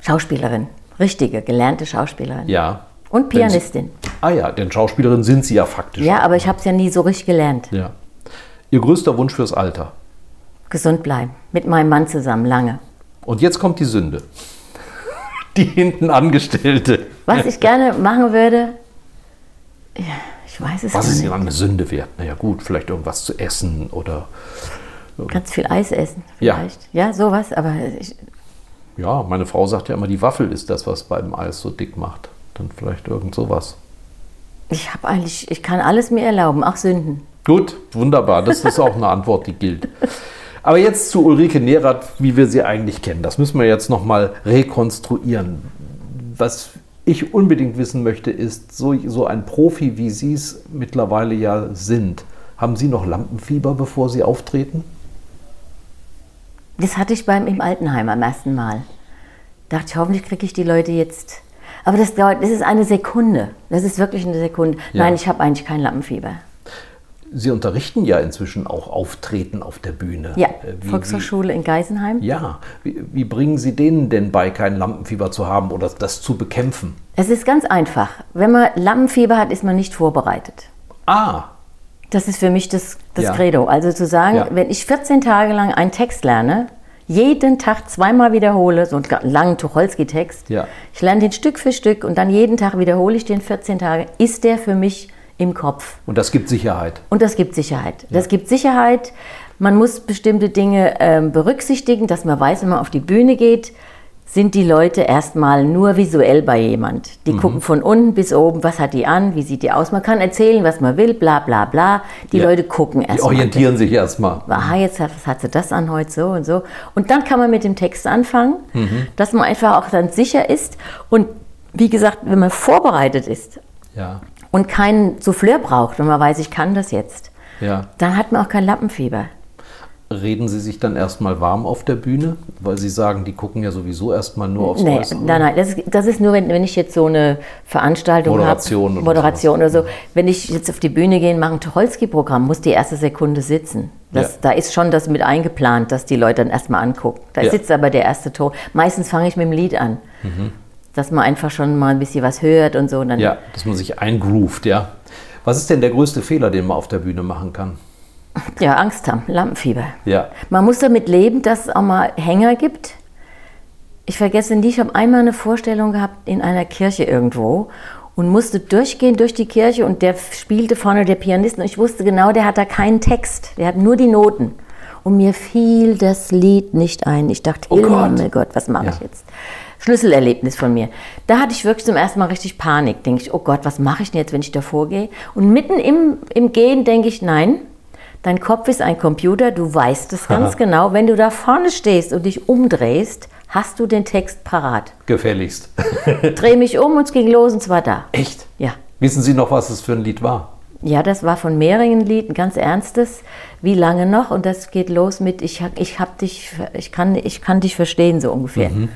Speaker 4: Schauspielerin. Richtige, gelernte Schauspielerin.
Speaker 3: Ja.
Speaker 4: Und
Speaker 3: Wenn Sie-
Speaker 4: Pianistin.
Speaker 3: Ah ja, denn Schauspielerin sind Sie ja faktisch.
Speaker 4: Ja, aber ich habe es ja nie so richtig gelernt.
Speaker 3: ja. Ihr größter Wunsch fürs Alter.
Speaker 4: Gesund bleiben. Mit meinem Mann zusammen, lange.
Speaker 3: Und jetzt kommt die Sünde. Die hinten Angestellte.
Speaker 4: Was ich gerne machen würde, Ich weiß es
Speaker 3: Was
Speaker 4: gar
Speaker 3: ist
Speaker 4: nicht.
Speaker 3: Ihnen eine Sünde wert? Naja gut, vielleicht irgendwas zu essen oder
Speaker 4: Ganz viel Eis essen
Speaker 3: Ja.
Speaker 4: vielleicht. Ja, sowas, aber ich,
Speaker 3: ja, meine Frau sagt ja immer, die Waffel ist das, was beim Eis so dick macht. Dann vielleicht irgend sowas.
Speaker 4: ich habe eigentlich, ich kann alles mir erlauben, auch Sünden.
Speaker 3: Gut, wunderbar. Das ist auch eine Antwort, die gilt. Aber jetzt zu Ulrike Nerath, wie wir sie eigentlich kennen. Das müssen wir jetzt nochmal rekonstruieren. Was ich unbedingt wissen möchte, ist, so, so ein Profi, wie Sie es mittlerweile ja sind, haben Sie noch Lampenfieber, bevor Sie auftreten?
Speaker 4: Das hatte ich beim im Altenheim am ersten Mal. Dachte ich, hoffentlich kriege ich die Leute jetzt. Aber das dauert, das ist eine Sekunde. Das ist wirklich eine Sekunde.
Speaker 3: Ja.
Speaker 4: Nein, ich habe eigentlich kein Lampenfieber.
Speaker 3: Sie unterrichten ja inzwischen auch Auftreten auf der Bühne.
Speaker 4: Ja,
Speaker 3: Äh, wie-
Speaker 4: Volkshochschule in Geisenheim.
Speaker 3: Wie, ja, wie, wie bringen Sie denen denn bei, kein Lampenfieber zu haben oder das zu bekämpfen?
Speaker 4: Es ist ganz einfach. Wenn man Lampenfieber hat, ist man nicht vorbereitet.
Speaker 3: Ah,
Speaker 4: Das ist für mich das, das
Speaker 3: Ja.
Speaker 4: Credo. Also zu sagen,
Speaker 3: Ja.
Speaker 4: wenn ich 14 Tage lang einen Text lerne, jeden Tag zweimal wiederhole, so einen langen Tucholsky-Text,
Speaker 3: Ja.
Speaker 4: ich lerne den Stück für Stück und dann jeden Tag wiederhole ich den 14 Tage, ist der für mich im Kopf.
Speaker 3: und das gibt Sicherheit.
Speaker 4: Und das gibt Sicherheit. Das gibt Sicherheit. Man muss bestimmte Dinge ähm, berücksichtigen, dass man weiß, wenn man auf die Bühne geht, sind die Leute erstmal nur visuell bei jemand. Die gucken von unten bis oben, was hat die an, wie sieht die aus. Man kann erzählen, was man will, bla bla bla. Die
Speaker 3: Ja.
Speaker 4: Leute gucken
Speaker 3: Die
Speaker 4: erstmal.
Speaker 3: orientieren sich erstmal.
Speaker 4: Aha, jetzt hat, was hat sie das an heute so und so. Und dann kann man mit dem Text anfangen,
Speaker 3: Mhm.
Speaker 4: dass man einfach auch dann sicher ist. Und wie gesagt, wenn man vorbereitet ist
Speaker 3: Ja,
Speaker 4: und keinen Souffleur braucht, wenn man weiß, ich kann das jetzt,
Speaker 3: ja.
Speaker 4: dann hat man auch kein Lappenfieber.
Speaker 3: Reden Sie sich dann erstmal warm auf der Bühne? Weil Sie sagen, die gucken ja sowieso erstmal nur aufs
Speaker 4: Nee,
Speaker 3: Äußere.
Speaker 4: nein, nein, das ist, das ist nur, wenn, wenn ich jetzt so eine Veranstaltung
Speaker 3: Moderation
Speaker 4: habe,
Speaker 3: oder
Speaker 4: Moderation oder so. Wenn ich jetzt auf die Bühne gehe und mache ein Tucholsky-Programm, muss die erste Sekunde sitzen. Das,
Speaker 3: Ja.
Speaker 4: Da ist schon das mit eingeplant, dass die Leute dann erstmal angucken. Da
Speaker 3: Ja.
Speaker 4: sitzt aber der erste Ton. Meistens fange ich mit dem Lied an. Dass man einfach schon mal ein bisschen was hört und so. Und
Speaker 3: Ja, dass man sich eingroovt, ja. Was ist denn der größte Fehler, den man auf der Bühne machen kann?
Speaker 4: ja, Angst haben, Lampenfieber.
Speaker 3: Ja.
Speaker 4: Man muss damit leben, dass es auch mal Hänger gibt. Ich vergesse nie, ich habe einmal eine Vorstellung gehabt in einer Kirche irgendwo und musste durchgehen durch die Kirche und der spielte vorne der Pianist und ich wusste genau, der hat da keinen Text, der hat nur die Noten. Und mir fiel das Lied nicht ein. Ich dachte,
Speaker 3: Oh
Speaker 4: Himmel,
Speaker 3: Gott.
Speaker 4: Gott, was mache
Speaker 3: Ja.
Speaker 4: ich jetzt? Schlüsselerlebnis von mir. Da hatte ich wirklich zum ersten Mal richtig Panik. Denke ich, oh Gott, was mache ich denn jetzt, wenn ich davor gehe? Und mitten im, im Gehen denke ich, nein, dein Kopf ist ein Computer, du weißt es ganz genau. Wenn du da vorne stehst und dich umdrehst, hast du den Text parat.
Speaker 3: Gefälligst.
Speaker 4: Dreh mich um und es ging los und zwar da.
Speaker 3: Echt?
Speaker 4: Ja.
Speaker 3: Wissen Sie noch, was es für ein Lied war?
Speaker 4: Ja, das war von Mehringen ein Lied, ein ganz ernstes. Wie lange noch? Und das geht los mit ich, hab- ich hab dich, ich kann, ich kann dich verstehen so ungefähr.
Speaker 3: Mhm.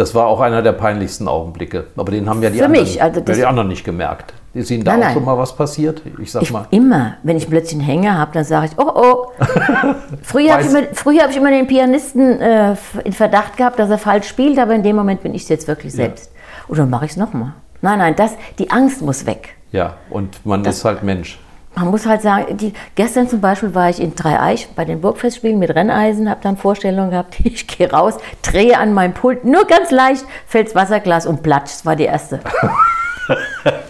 Speaker 3: Das war auch einer der peinlichsten Augenblicke. Aber den haben ja die,
Speaker 4: Für
Speaker 3: anderen,
Speaker 4: mich, also
Speaker 3: ja,
Speaker 4: das-
Speaker 3: die anderen nicht gemerkt. Ist Ihnen da
Speaker 4: Nein,
Speaker 3: auch
Speaker 4: nein.
Speaker 3: schon mal was passiert? Ich sag
Speaker 4: Ich,
Speaker 3: mal.
Speaker 4: immer, wenn ich plötzlich einen Hänger habe, dann sage ich, oh oh. früher habe ich, immer- hab ich immer den Pianisten äh, in Verdacht gehabt, dass er falsch spielt, aber in dem Moment bin ich es jetzt wirklich selbst. Oder mache ich es nochmal. Nein, nein, das, die Angst muss weg.
Speaker 3: Ja, und man ist halt Mensch.
Speaker 4: Man muss halt sagen, die, gestern zum Beispiel war ich in Dreieich bei den Burgfestspielen mit Renneisen, habe dann Vorstellungen gehabt, ich gehe raus, drehe an meinem Pult, nur ganz leicht, fällt's Wasserglas und platsch, das war die erste.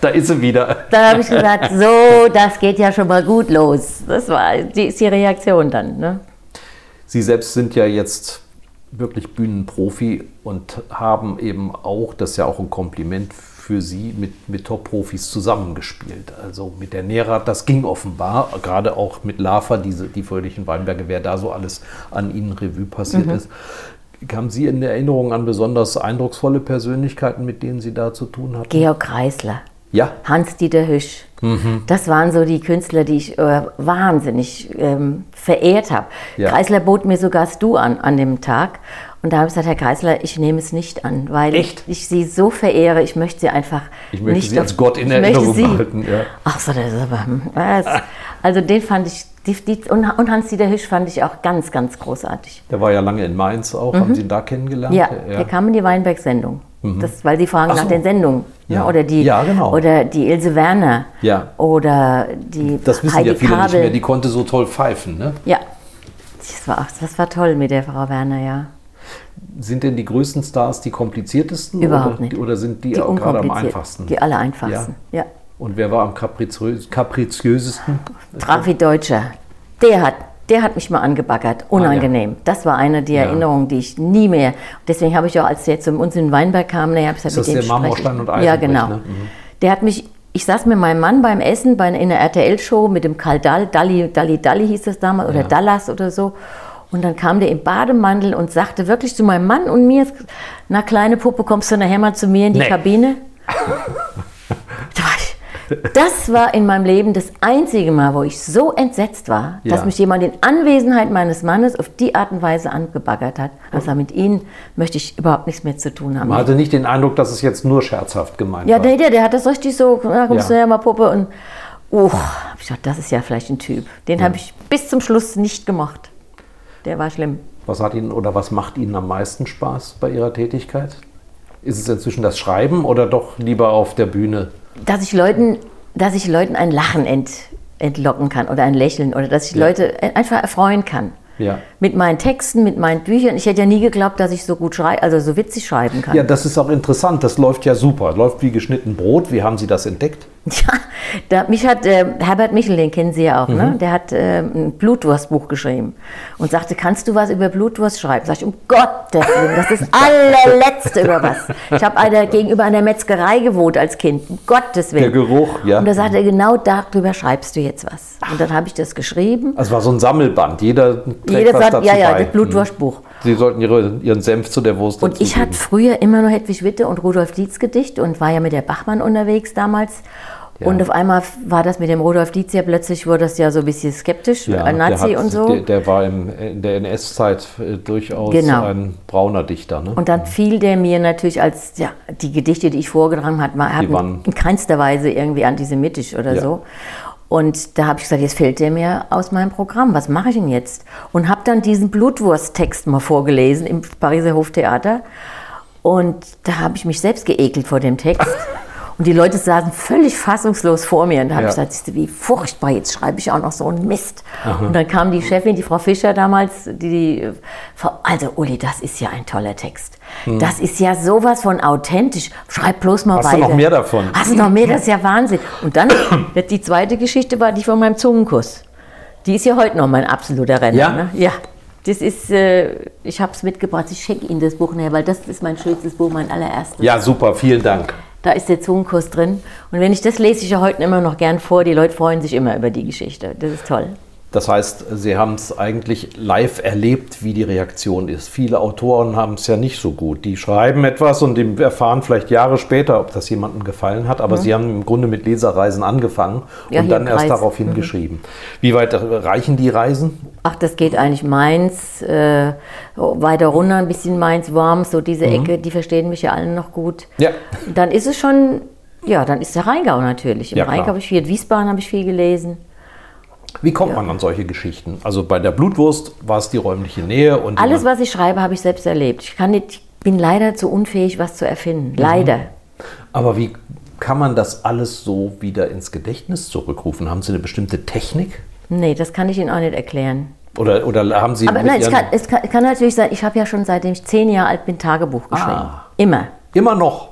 Speaker 3: Da ist sie wieder.
Speaker 4: Da habe ich gesagt, so, das geht ja schon mal gut los. Das war die, ist die Reaktion dann. Ne?
Speaker 3: Sie selbst sind ja jetzt wirklich Bühnenprofi und haben eben auch, das ist ja auch ein Kompliment für Sie, mit, mit Top-Profis zusammengespielt. Also mit der Nerath, das ging offenbar, gerade auch mit Lafer, diese, die Fröhlichen Weinberge, wer da so alles an Ihnen Revue passiert ist. Haben Sie in Erinnerung an besonders eindrucksvolle Persönlichkeiten, mit denen Sie da zu tun hatten?
Speaker 4: Georg Kreisler,
Speaker 3: Ja,
Speaker 4: Hans-Dieter Hüsch.
Speaker 3: Mhm.
Speaker 4: Das waren so die Künstler, die ich äh, wahnsinnig ähm, verehrt habe.
Speaker 3: Ja.
Speaker 4: Kreisler bot mir sogar das Du an an dem Tag. Und da habe ich gesagt, Herr Kreisler, ich nehme es nicht an, weil
Speaker 3: Echt?
Speaker 4: ich sie so verehre. Ich möchte sie einfach
Speaker 3: Ich möchte
Speaker 4: nicht
Speaker 3: sie als Gott in
Speaker 4: ich
Speaker 3: Erinnerung
Speaker 4: sie-
Speaker 3: behalten, ja.
Speaker 4: Ach so, das ist aber... hm, Was? Also den fand ich... Die, die, und Hans-Dieter Hüsch fand ich auch ganz, ganz großartig.
Speaker 3: der war ja lange in Mainz auch. Haben Sie ihn da kennengelernt?
Speaker 4: Mhm. Ja, der kam in die Weinberg-Sendung. Das, weil Sie fragen
Speaker 3: Ach
Speaker 4: nach
Speaker 3: so.
Speaker 4: den Sendungen.
Speaker 3: Ja.
Speaker 4: Ne? Oder, die,
Speaker 3: Ja, genau.
Speaker 4: oder die Ilse Werner.
Speaker 3: Ja.
Speaker 4: Oder die
Speaker 3: Das wissen
Speaker 4: Heidi
Speaker 3: ja viele
Speaker 4: Kabel.
Speaker 3: nicht mehr. Die konnte so toll pfeifen. Ne?
Speaker 4: ja. Das war, das war toll mit der Frau Werner, ja.
Speaker 3: Sind denn die größten Stars die kompliziertesten?
Speaker 4: Überhaupt
Speaker 3: oder,
Speaker 4: nicht.
Speaker 3: Oder sind die,
Speaker 4: Die
Speaker 3: auch gerade am einfachsten?
Speaker 4: Die aller einfachsten. Ja.
Speaker 3: Und wer war am kapriziös kapriziösesten?
Speaker 4: Trafi Deutscher, der hat, der hat mich mal angebaggert, unangenehm. Das war eine der
Speaker 3: Ah, Ja.
Speaker 4: Erinnerungen, die ich nie mehr. Deswegen habe ich auch, als der zu uns in Weinberg kam, ne, habe ich gesagt,
Speaker 3: Ist das
Speaker 4: mit dem
Speaker 3: der Marmorstein und
Speaker 4: Ja,
Speaker 3: Eisenbrich,
Speaker 4: genau.
Speaker 3: ne? Mhm.
Speaker 4: Der hat mich, ich saß mit meinem Mann beim Essen bei, in der RTL-Show mit dem Karl Dall, Dalli, Dalli, Dalli hieß das damals, oder
Speaker 3: Ja.
Speaker 4: Dallas oder so. Und dann kam der im Bademantel und sagte wirklich zu meinem Mann und mir, na kleine Puppe, kommst du nachher mal zu mir in die
Speaker 3: Nee.
Speaker 4: Kabine? Das war in meinem Leben das einzige Mal, wo ich so entsetzt war,
Speaker 3: Ja.
Speaker 4: dass mich jemand in Anwesenheit meines Mannes auf die Art und Weise angebaggert hat. Also mit ihnen möchte ich überhaupt nichts mehr zu tun haben.
Speaker 3: Man hatte nicht den Eindruck, dass es jetzt nur scherzhaft gemeint
Speaker 4: Ja,
Speaker 3: war.
Speaker 4: der, der, der hat das richtig so, na, kommst
Speaker 3: Ja.
Speaker 4: du her mal Puppe und uh, hab ich gedacht, das ist ja vielleicht ein Typ. Den habe ich bis zum Schluss nicht gemocht. Der war schlimm.
Speaker 3: Was hat Ihnen oder was macht Ihnen am meisten Spaß bei Ihrer Tätigkeit? Ist es inzwischen das Schreiben oder doch lieber auf der Bühne?
Speaker 4: Dass ich Leuten, dass ich Leuten ein Lachen ent, entlocken kann oder ein Lächeln oder dass ich Leute einfach erfreuen kann.
Speaker 3: Ja.
Speaker 4: Mit meinen Texten, mit meinen Büchern. Ich hätte ja nie geglaubt, dass ich so gut schreibe, also so witzig schreiben kann.
Speaker 3: Ja, das ist auch interessant. Das läuft ja super. Läuft wie geschnitten Brot. Wie haben Sie das entdeckt?
Speaker 4: Ja, da, mich hat äh, Herbert Michel, den kennen Sie ja auch,
Speaker 3: Mhm.
Speaker 4: ne? der hat äh, ein Blutwurstbuch geschrieben und sagte, kannst du was über Blutwurst schreiben? Sag ich, um Gottes Willen, das ist das allerletzte über was. Ich habe einer gegenüber einer Metzgerei gewohnt als Kind, um Gottes Willen.
Speaker 3: Der Geruch, ja.
Speaker 4: Und da sagte er, genau darüber schreibst du jetzt was. Und dann habe ich das geschrieben.
Speaker 3: Das war so ein Sammelband. Jeder trägt
Speaker 4: Jeder
Speaker 3: was
Speaker 4: sagt,
Speaker 3: dazu
Speaker 4: ja, ja,
Speaker 3: bei.
Speaker 4: das Blutwurstbuch.
Speaker 3: Sie sollten ihre, Ihren Senf zu der Wurst
Speaker 4: Und ich hatte früher immer nur Hedwig Witte und Rudolf Dietz Gedicht und war ja mit der Bachmann unterwegs damals.
Speaker 3: Ja.
Speaker 4: Und auf einmal war das mit dem Rudolf Dietz ja plötzlich, wurde das ja so ein bisschen skeptisch, ein Nazi
Speaker 3: hat,
Speaker 4: und so.
Speaker 3: Der, der war im, in der NS-Zeit äh, durchaus
Speaker 4: Genau.
Speaker 3: ein brauner Dichter. Ne?
Speaker 4: und dann fiel der mir natürlich als, ja, die Gedichte, die ich vorgetragen habe, hatten in keinster Weise irgendwie antisemitisch oder
Speaker 3: Ja.
Speaker 4: so. Und da habe ich gesagt, jetzt fällt der mir aus meinem Programm. Was mache ich denn jetzt? Und habe dann diesen Blutwurst-Text mal vorgelesen im Pariser Hoftheater. Und da habe ich mich selbst geekelt vor dem Text. Und die Leute saßen völlig fassungslos vor mir. Und da habe
Speaker 3: Ja.
Speaker 4: ich gesagt, wie furchtbar, jetzt schreibe ich auch noch so einen Mist. Und dann kam die Chefin, die Frau Fischer damals, die, also Uli, das ist ja ein toller Text. Das ist ja sowas von authentisch. Schreib bloß mal
Speaker 3: Hm. Hast du
Speaker 4: weiter.
Speaker 3: noch mehr davon?
Speaker 4: Hast du noch mehr? Das ist ja Wahnsinn. Und dann, die zweite Geschichte war die von meinem Zungenkuss. Die ist ja heute noch mein absoluter Renner.
Speaker 3: Ja?
Speaker 4: Ne? Ja. Das ist, äh, ich habe es mitgebracht. Ich schenke Ihnen das Buch näher, weil das ist mein schönstes Buch, mein allererstes.
Speaker 3: Ja, super, vielen Dank.
Speaker 4: Da ist der Zungenkuss drin. Und wenn ich das lese, ich ja heute immer noch gern vor. Die Leute freuen sich immer über die Geschichte. Das ist toll.
Speaker 3: Das heißt, Sie haben es eigentlich live erlebt, wie die Reaktion ist. Viele Autoren haben es ja nicht so gut. Die schreiben etwas und erfahren vielleicht Jahre später, ob das jemandem gefallen hat. Aber Sie haben im Grunde mit Leserreisen angefangen
Speaker 4: Ja,
Speaker 3: und dann erst darauf hingeschrieben. Wie weit reichen die Reisen?
Speaker 4: Ach, das geht eigentlich Mainz, äh, weiter runter ein bisschen Mainz, Worms, so diese Ecke, die verstehen mich ja alle noch gut.
Speaker 3: Mhm. Ja.
Speaker 4: Dann ist es schon, ja, dann ist der Rheingau natürlich. Im
Speaker 3: Ja.
Speaker 4: Rheingau habe ich viel, Wiesbaden habe ich viel gelesen.
Speaker 3: Wie kommt man an solche Geschichten? Also bei der Blutwurst war es die räumliche Nähe und
Speaker 4: Alles, was ich schreibe, habe ich selbst erlebt. Ich kann nicht, ich bin leider zu unfähig, was zu erfinden.
Speaker 3: Mhm.
Speaker 4: Leider.
Speaker 3: Aber wie kann man das alles so wieder ins Gedächtnis zurückrufen? Haben Sie eine bestimmte Technik?
Speaker 4: Nee, das kann ich Ihnen auch nicht erklären.
Speaker 3: Oder, oder haben Sie
Speaker 4: Aber nein, es kann, es, kann, kann natürlich sein, ich habe ja schon seitdem ich zehn Jahre alt bin Tagebuch geschrieben.
Speaker 3: Ah.
Speaker 4: Immer.
Speaker 3: immer noch?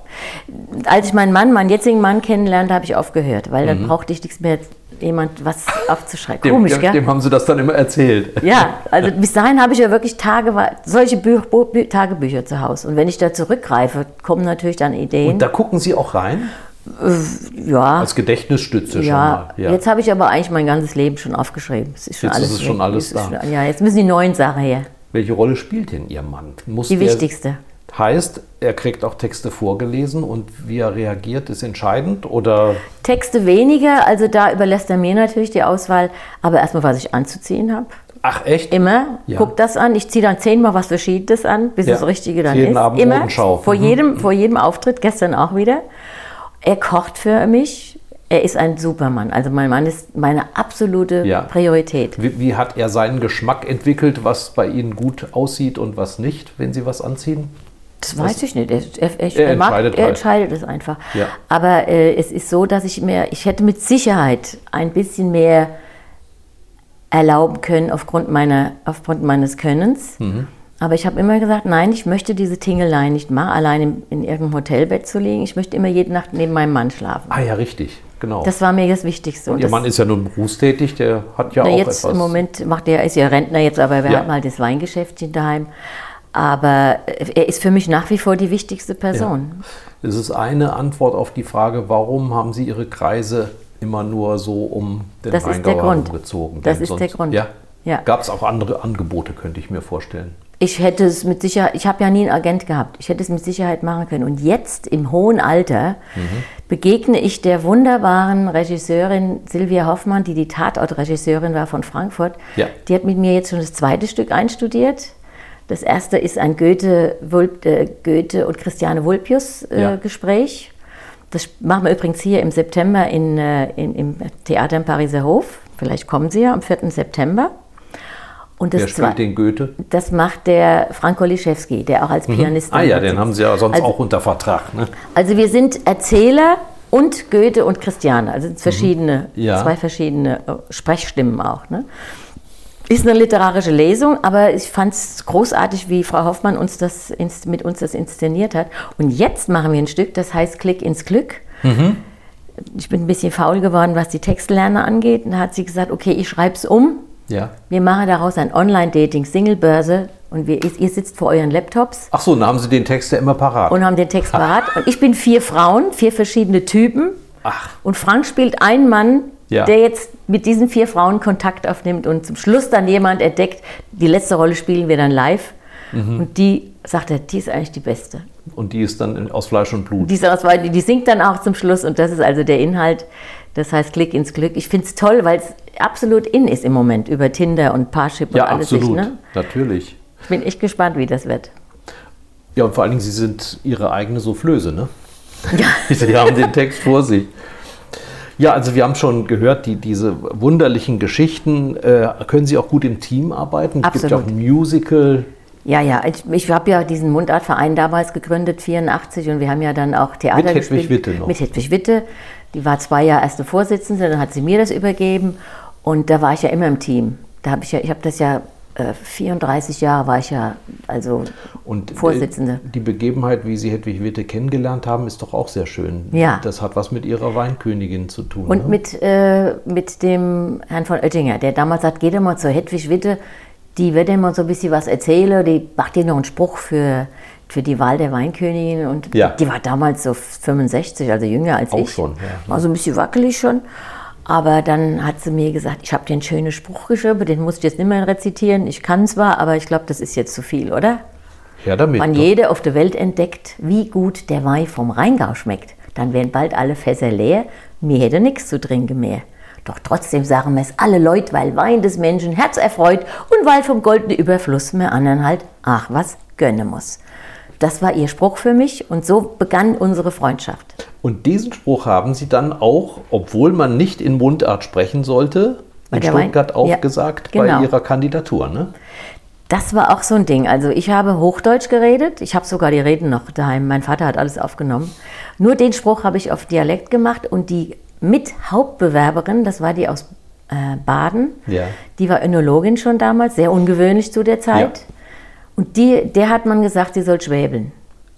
Speaker 4: Als ich meinen Mann, meinen jetzigen Mann kennenlernte, habe ich aufgehört, weil
Speaker 3: Mhm.
Speaker 4: dann brauchte ich nichts mehr, jemand was aufzuschreiben.
Speaker 3: Dem,
Speaker 4: Komisch,
Speaker 3: dem,
Speaker 4: gell?
Speaker 3: dem haben Sie das dann immer erzählt.
Speaker 4: Ja, also bis dahin habe ich ja wirklich Tage, solche Bü Bü Bü Tagebücher zu Hause. Und wenn ich da zurückgreife, kommen natürlich dann Ideen.
Speaker 3: Und da gucken Sie auch rein?
Speaker 4: ja,
Speaker 3: Als Gedächtnisstütze schon
Speaker 4: ja.
Speaker 3: mal. Ja.
Speaker 4: Jetzt habe ich aber eigentlich mein ganzes Leben schon aufgeschrieben. Es ist schon
Speaker 3: Jetzt
Speaker 4: alles
Speaker 3: ist es schon alles da.
Speaker 4: Schon, ja, jetzt müssen die neuen Sachen her.
Speaker 3: Welche Rolle spielt denn Ihr Mann? Muss
Speaker 4: Die wichtigste.
Speaker 3: Heißt, er kriegt auch Texte vorgelesen und wie er reagiert, ist entscheidend? Oder
Speaker 4: Texte weniger, also da überlässt er mir natürlich die Auswahl. Aber erstmal, was ich anzuziehen habe.
Speaker 3: ach echt?
Speaker 4: Immer,
Speaker 3: Ja.
Speaker 4: guck das an. Ich ziehe dann zehnmal was Verschiedenes an, bis
Speaker 3: Ja.
Speaker 4: das Richtige dann
Speaker 3: Jeden
Speaker 4: ist.
Speaker 3: Abend
Speaker 4: Immer,
Speaker 3: Modenschau.
Speaker 4: vor,
Speaker 3: Mhm.
Speaker 4: jedem, vor jedem Auftritt, gestern auch wieder. Er kocht für mich. Er ist ein Supermann. Also mein Mann ist meine absolute
Speaker 3: Ja.
Speaker 4: Priorität.
Speaker 3: Wie, wie hat er seinen Geschmack entwickelt, was bei Ihnen gut aussieht und was nicht, wenn Sie was anziehen?
Speaker 4: Das weiß ich nicht. Er, er, er, mag,
Speaker 3: entscheidet
Speaker 4: er
Speaker 3: halt.
Speaker 4: entscheidet es einfach.
Speaker 3: Ja.
Speaker 4: Aber äh, es ist so, dass ich mir, ich hätte mit Sicherheit ein bisschen mehr erlauben können aufgrund, meiner, aufgrund meines Könnens.
Speaker 3: Mhm.
Speaker 4: Aber ich habe immer gesagt, nein, ich möchte diese Tingelei nicht machen, allein in, in irgendeinem Hotelbett zu liegen. Ich möchte immer jede Nacht neben meinem Mann schlafen.
Speaker 3: Ah ja, richtig. genau.
Speaker 4: Das war mir das Wichtigste.
Speaker 3: und Ihr
Speaker 4: das,
Speaker 3: Mann ist ja nun berufstätig, der hat ja
Speaker 4: na,
Speaker 3: auch
Speaker 4: jetzt
Speaker 3: etwas.
Speaker 4: im Moment macht er, ist ja Rentner jetzt, aber wir
Speaker 3: Ja.
Speaker 4: haben halt das Weingeschäftchen daheim. Aber er ist für mich nach wie vor die wichtigste Person.
Speaker 3: Es ist eine Antwort auf die Frage, warum haben Sie Ihre Kreise immer nur so um den
Speaker 4: Das
Speaker 3: Rheingau herumgezogen?
Speaker 4: Das ist der Grund.
Speaker 3: Ja?
Speaker 4: Ja.
Speaker 3: Gab es auch andere Angebote, könnte ich mir vorstellen.
Speaker 4: Ich hätte es mit Sicherheit, ich habe ja nie einen Agent gehabt, ich hätte es mit Sicherheit machen können. Und jetzt im hohen Alter begegne ich der wunderbaren Regisseurin Silvia Hoffmann, die die Tatortregisseurin war von Frankfurt.
Speaker 3: Ja.
Speaker 4: Die hat mit mir jetzt schon das zweite Stück einstudiert. Das erste ist ein Goethe, Wulp, äh, Goethe und Christiane Vulpius äh,
Speaker 3: Ja.
Speaker 4: Gespräch. Das machen wir übrigens hier im September in, äh, in, im Theater im Pariser Hof. Vielleicht kommen Sie ja am 4. September. Und das
Speaker 3: Wer
Speaker 4: zwei-
Speaker 3: spielt den Goethe?
Speaker 4: das macht der Frank Koliszewski, der auch als Pianist.
Speaker 3: Ah ja, den
Speaker 4: sitzt.
Speaker 3: haben Sie ja sonst
Speaker 4: also,
Speaker 3: auch unter Vertrag. Ne?
Speaker 4: Also wir sind Erzähler und Goethe und Christiane, also verschiedene,
Speaker 3: Mhm. Ja.
Speaker 4: zwei verschiedene äh, Sprechstimmen auch. Ne? Ist eine literarische Lesung, aber ich fand es großartig, wie Frau Hoffmann uns das mit uns das inszeniert hat. Und jetzt machen wir ein Stück, das heißt Klick ins Glück.
Speaker 3: Mhm.
Speaker 4: Ich bin ein bisschen faul geworden, was die Textlerner angeht. Und da hat sie gesagt, okay, ich schreibe es um.
Speaker 3: Ja.
Speaker 4: Wir machen daraus ein Online-Dating, Single-Börse und wir, ihr sitzt vor euren Laptops
Speaker 3: Ach so, dann haben Sie den Text ja immer parat.
Speaker 4: und haben den Text parat. Und ich bin vier Frauen, vier verschiedene Typen.
Speaker 3: Ach.
Speaker 4: Und Frank spielt einen Mann,
Speaker 3: Ja.
Speaker 4: der jetzt mit diesen vier Frauen Kontakt aufnimmt und zum Schluss dann jemand entdeckt. Die letzte Rolle spielen wir dann live.
Speaker 3: Mhm.
Speaker 4: Und die sagt er, die ist eigentlich die beste.
Speaker 3: Und die ist dann aus Fleisch und Blut.
Speaker 4: Die, ist aus- die, singt dann auch zum Schluss und das ist also der Inhalt. Das heißt Klick ins Glück. Ich finde es toll, weil es absolut in ist im Moment über Tinder und Parship
Speaker 3: ja,
Speaker 4: und alles.
Speaker 3: absolut.
Speaker 4: Sich, ne?
Speaker 3: Natürlich.
Speaker 4: Ich bin echt gespannt, wie das wird.
Speaker 3: Ja, und vor allen Dingen, Sie sind Ihre eigene Soufflöse, ne? Sie haben den Text vor sich. Ja, also wir haben schon gehört, die, diese wunderlichen Geschichten äh, können Sie auch gut im Team arbeiten. Es gibt ja auch
Speaker 4: Absolut.
Speaker 3: ein Musical.
Speaker 4: Ja, ja, ich, ich habe ja diesen Mundartverein damals gegründet, 84, und wir haben ja dann auch Theater
Speaker 3: Mit Hedwig
Speaker 4: gespielt.
Speaker 3: Witte noch.
Speaker 4: Mit Hedwig Witte. Die war zwei Jahre erste Vorsitzende, dann hat sie mir das übergeben und da war ich ja immer im Team. Da habe ich ja, ich habe das ja 34 Jahre war ich ja also
Speaker 3: Und äh,
Speaker 4: Vorsitzende.
Speaker 3: die Begebenheit, wie Sie Hedwig Witte kennengelernt haben, ist doch auch sehr schön.
Speaker 4: Ja.
Speaker 3: Das hat was mit Ihrer Weinkönigin zu tun.
Speaker 4: Und
Speaker 3: ne?
Speaker 4: mit, äh, mit dem Herrn von Oettinger, der damals sagt, geh doch mal zur Hedwig Witte, die wird dir mal so ein bisschen was erzählen, die macht dir noch einen Spruch für, für die Wahl der Weinkönigin. Und
Speaker 3: Ja.
Speaker 4: die war damals so 65, also jünger als
Speaker 3: Auch
Speaker 4: ich.
Speaker 3: schon, ja.
Speaker 4: War so ein bisschen wackelig schon. Aber dann hat sie mir gesagt, ich habe dir einen schönen Spruch geschrieben, den muss ich jetzt nicht mehr rezitieren. Ich kann zwar, aber ich glaube, das ist jetzt zu viel, oder?
Speaker 3: ja, damit.
Speaker 4: Wenn
Speaker 3: doch.
Speaker 4: jeder auf der Welt entdeckt, wie gut der Wein vom Rheingau schmeckt, dann wären bald alle Fässer leer, mir hätte nichts zu trinken mehr. Doch trotzdem sagen wir es alle Leute, weil Wein des Menschen Herz erfreut und weil vom goldenen Überfluss mir anderen halt, ach was, gönnen muss. Das war ihr Spruch für mich und so begann unsere Freundschaft.
Speaker 3: Und diesen Spruch haben Sie dann auch, obwohl man nicht in Mundart sprechen sollte, in Stuttgart auch
Speaker 4: Ja,
Speaker 3: gesagt
Speaker 4: genau.
Speaker 3: bei Ihrer Kandidatur. Ne?
Speaker 4: Das war auch so ein Ding. Also ich habe Hochdeutsch geredet. Ich habe sogar die Reden noch daheim. Mein Vater hat alles aufgenommen. Nur den Spruch habe ich auf Dialekt gemacht und die Mithauptbewerberin, das war die aus äh, Baden,
Speaker 3: Ja.
Speaker 4: die war Önologin schon damals, sehr ungewöhnlich zu der Zeit.
Speaker 3: Ja.
Speaker 4: Und die, der hat man gesagt, sie soll schwäbeln.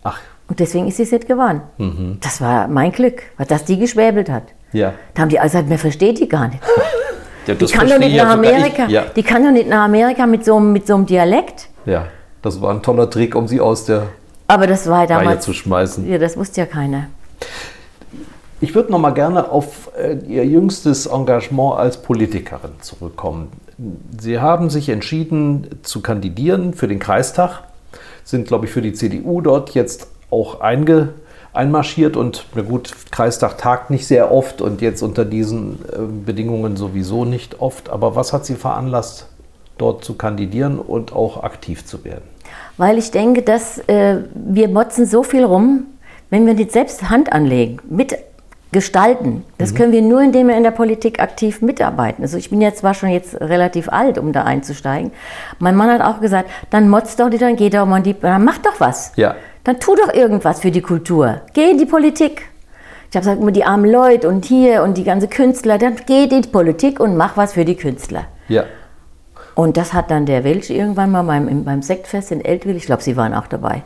Speaker 3: Ach,
Speaker 4: Und deswegen ist sie es nicht geworden.
Speaker 3: Mhm.
Speaker 4: Das war mein Glück, dass die geschwäbelt hat.
Speaker 3: ja.
Speaker 4: Da haben die alle gesagt, man versteht die gar nicht.
Speaker 3: ja
Speaker 4: Die
Speaker 3: das
Speaker 4: kann doch nicht nach Amerika.
Speaker 3: Ich. Ja.
Speaker 4: Die kann doch nicht nach Amerika mit so, einem- mit so einem Dialekt.
Speaker 3: ja, das war ein toller Trick, um Sie aus der
Speaker 4: Aber das war
Speaker 3: Reihe
Speaker 4: damals.
Speaker 3: zu schmeißen.
Speaker 4: Ja, das wusste ja keiner.
Speaker 3: Ich würde noch mal gerne auf äh, Ihr jüngstes Engagement als Politikerin zurückkommen. Sie haben sich entschieden zu kandidieren für den Kreistag, sind, glaube ich, für die CDU dort jetzt auch einge, einmarschiert und na gut, Kreistag tagt nicht sehr oft und jetzt unter diesen äh, Bedingungen sowieso nicht oft. Aber was hat Sie veranlasst, dort zu kandidieren und auch aktiv zu werden?
Speaker 4: Weil ich denke, dass äh, wir motzen so viel rum, wenn wir nicht selbst Hand anlegen, mitgestalten. Das können wir nur, indem wir in der Politik aktiv mitarbeiten. Also ich bin jetzt zwar schon jetzt relativ alt, um da einzusteigen. Mein Mann hat auch gesagt, dann motzt doch nicht, dann geh doch mal in die, dann mach doch was.
Speaker 3: Ja.
Speaker 4: Dann tu doch irgendwas für die Kultur. Geh in die Politik. Ich habe gesagt, immer die armen Leute und hier und die ganze Künstler, dann geh in die Politik und mach was für die Künstler.
Speaker 3: Ja.
Speaker 4: Und das hat dann der Welsch irgendwann mal beim, im- beim Sektfest in Eltville, ich glaube, Sie waren auch dabei,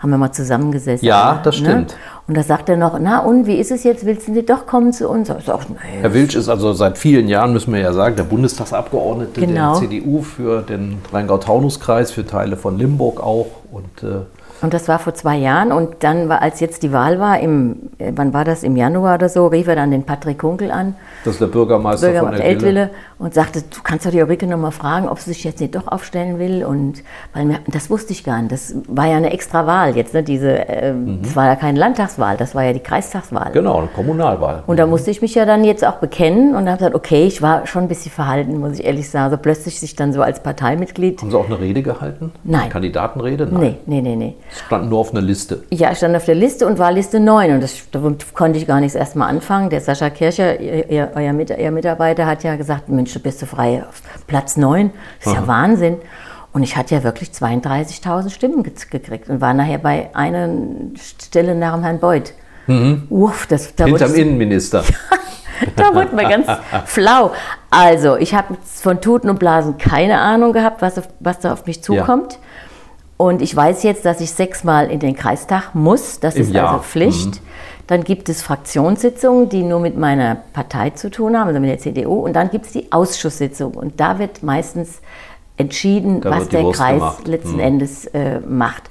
Speaker 4: haben wir mal zusammengesessen.
Speaker 3: Ja, das
Speaker 4: ne?
Speaker 3: stimmt.
Speaker 4: Und da sagt er noch, na und, wie ist es jetzt, willst du doch kommen zu uns? Sag, nee,
Speaker 3: Herr Wilsch ist also seit vielen Jahren, müssen wir ja sagen, der Bundestagsabgeordnete
Speaker 4: Genau.
Speaker 3: der CDU für den Rheingau-Taunus-Kreis, für Teile von Limburg auch. Und äh,
Speaker 4: Und das war vor zwei Jahren und dann war, als jetzt die Wahl war, im, äh, wann war das, im Januar oder so, rief er dann den Patrick Kunkel an,
Speaker 3: das ist der Bürgermeister, von
Speaker 4: Bürgermeister
Speaker 3: Eltville.
Speaker 4: Eltville, und sagte, du kannst doch die Ulrike noch mal fragen, ob sie sich jetzt nicht doch aufstellen will. Und weil mir, das wusste ich gar nicht. Das war ja eine extra Wahl jetzt, ne? Diese, ähm, das war ja keine Landtagswahl, das war ja die Kreistagswahl.
Speaker 3: Genau, eine Kommunalwahl.
Speaker 4: Und da musste ich mich ja dann jetzt auch bekennen und habe gesagt, okay, ich war schon ein bisschen verhalten, muss ich ehrlich sagen. Also plötzlich sich dann so als Parteimitglied.
Speaker 3: Haben Sie auch eine Rede gehalten?
Speaker 4: Nein.
Speaker 3: Eine Kandidatenrede?
Speaker 4: Nee, nee, nee, nee.
Speaker 3: Es stand nur auf einer Liste.
Speaker 4: Ja, ich stand auf der Liste und war Liste 9 und das, da konnte ich gar nichts erstmal anfangen. Der Sascha Kircher, ihr, euer, Mit, ihr Mitarbeiter, hat ja gesagt, Mensch, du bist so frei auf Platz 9. Das ist ja Wahnsinn. Und ich hatte ja wirklich 32.000 Stimmen ge gekriegt und war nachher bei einer Stelle nach dem Herrn Beuth. Uff, das, da
Speaker 3: Hinterm Innenminister.
Speaker 4: da wurde mir ganz flau. Also, ich habe von Tuten und Blasen keine Ahnung gehabt, was, auf, was da auf mich zukommt. Und ich weiß jetzt, dass ich sechsmal in den Kreistag muss. Das
Speaker 3: Im
Speaker 4: ist
Speaker 3: Jahr. Mhm.
Speaker 4: also Pflicht. Dann gibt es Fraktionssitzungen, die nur mit meiner Partei zu tun haben, also mit der CDU. Und dann gibt es die Ausschusssitzung. Und da wird meistens entschieden,
Speaker 3: Da
Speaker 4: was der
Speaker 3: Wurst
Speaker 4: Kreis
Speaker 3: gemacht. Mhm.
Speaker 4: letzten Endes äh, macht.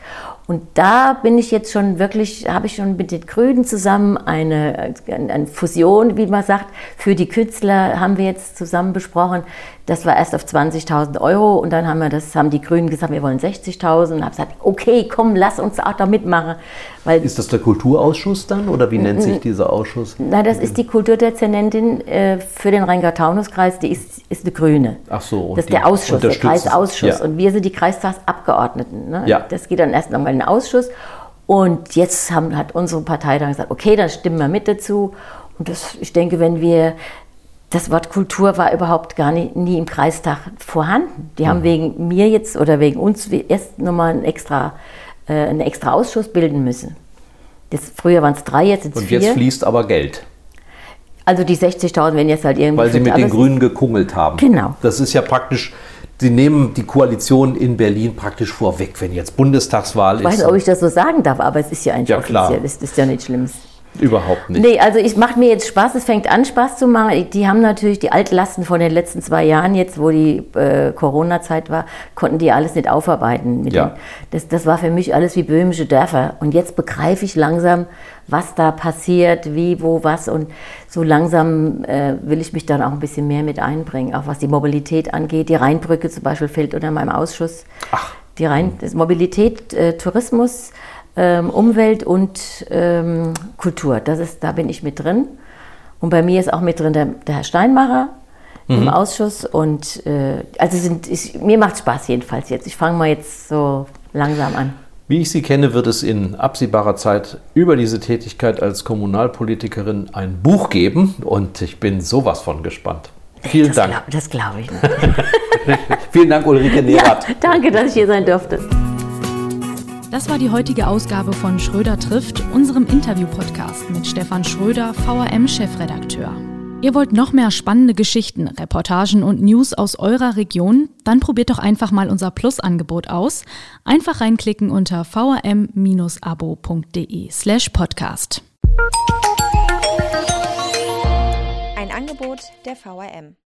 Speaker 4: Und da bin ich jetzt schon wirklich, habe ich schon mit den Grünen zusammen eine, eine eine Fusion, wie man sagt, für die Künstler haben wir jetzt zusammen besprochen. Das war erst auf 20.000 Euro und dann haben wir das, haben die Grünen gesagt, wir wollen 60.000 und habe gesagt, okay, komm, lass uns auch da mitmachen, weil
Speaker 3: Ist das der Kulturausschuss dann oder wie nennt sich dieser Ausschuss?
Speaker 4: na, das ist die Kulturdezernentin äh, für den Rheingau-Taunus-Kreis, die ist, ist eine Grüne.
Speaker 3: Ach so, und
Speaker 4: Das ist der Ausschuss, der. Kreisausschuss.
Speaker 3: Ja.
Speaker 4: Und wir sind die Kreistagsabgeordneten. Ne?
Speaker 3: Ja.
Speaker 4: Das geht dann erst nochmal in den Ausschuss. Und jetzt haben, hat unsere Partei dann gesagt, okay, dann stimmen wir mit dazu. Und das, ich denke, wenn wir, das Wort Kultur war überhaupt gar nie, nie im Kreistag vorhanden. Die
Speaker 3: Mhm.
Speaker 4: haben wegen mir jetzt oder wegen uns erst nochmal einen extra, äh, einen extra Ausschuss bilden müssen. Das, früher waren es drei, jetzt sind es
Speaker 3: Und
Speaker 4: vier.
Speaker 3: jetzt fließt aber Geld,
Speaker 4: Also die 60.000 werden jetzt halt irgendwie.
Speaker 3: weil Sie mit den
Speaker 4: es-
Speaker 3: Grünen gekungelt haben.
Speaker 4: Genau.
Speaker 3: Das ist ja praktisch, Sie nehmen die Koalition in Berlin praktisch vorweg, wenn jetzt Bundestagswahl
Speaker 4: Ich weiß
Speaker 3: ist.
Speaker 4: nicht, ob ich das so sagen darf, aber es ist ja eigentlich
Speaker 3: Ja, klar.
Speaker 4: offiziell. Das ist ja nicht schlimm.
Speaker 3: Überhaupt nicht.
Speaker 4: Nee, also es macht mir jetzt Spaß, es fängt an Spaß zu machen. Die haben natürlich die Altlasten von den letzten zwei Jahren, jetzt wo die äh, Corona-Zeit war, konnten die alles nicht aufarbeiten.
Speaker 3: Ja.
Speaker 4: den, das, das war für mich alles wie böhmische Dörfer. Und jetzt begreife ich langsam, was da passiert, wie, wo, was. Und so langsam äh, will ich mich dann auch ein bisschen mehr mit einbringen, auch was die Mobilität angeht. Die Rheinbrücke zum Beispiel fällt unter meinem Ausschuss.
Speaker 3: Ach.
Speaker 4: Die Rhein, das Mobilität, äh, Tourismus, ähm, Umwelt und ähm, Kultur. Das ist, da bin ich mit drin. Und bei mir ist auch mit drin der, der Herr Steinmacher im Ausschuss. Und äh, also sind, ich, mir macht Spaß jedenfalls jetzt. Ich fange mal jetzt so langsam an.
Speaker 3: Wie ich Sie kenne, wird es in absehbarer Zeit über diese Tätigkeit als Kommunalpolitikerin ein Buch geben und ich bin sowas von gespannt. Vielen
Speaker 4: das
Speaker 3: Dank.
Speaker 4: Glaub, das glaube ich.
Speaker 3: Vielen Dank, Ulrike
Speaker 4: ja,
Speaker 3: Nerath.
Speaker 4: danke, dass ich hier sein durfte.
Speaker 5: Das war die heutige Ausgabe von Schröder trifft, unserem Interview-Podcast mit Stefan Schröder, VRM-Chefredakteur. Ihr wollt noch mehr spannende Geschichten, Reportagen und News aus eurer Region? Dann probiert doch einfach mal unser Plus-Angebot aus. Einfach reinklicken unter vrm-abo.de slash podcast.
Speaker 2: Ein Angebot der VRM.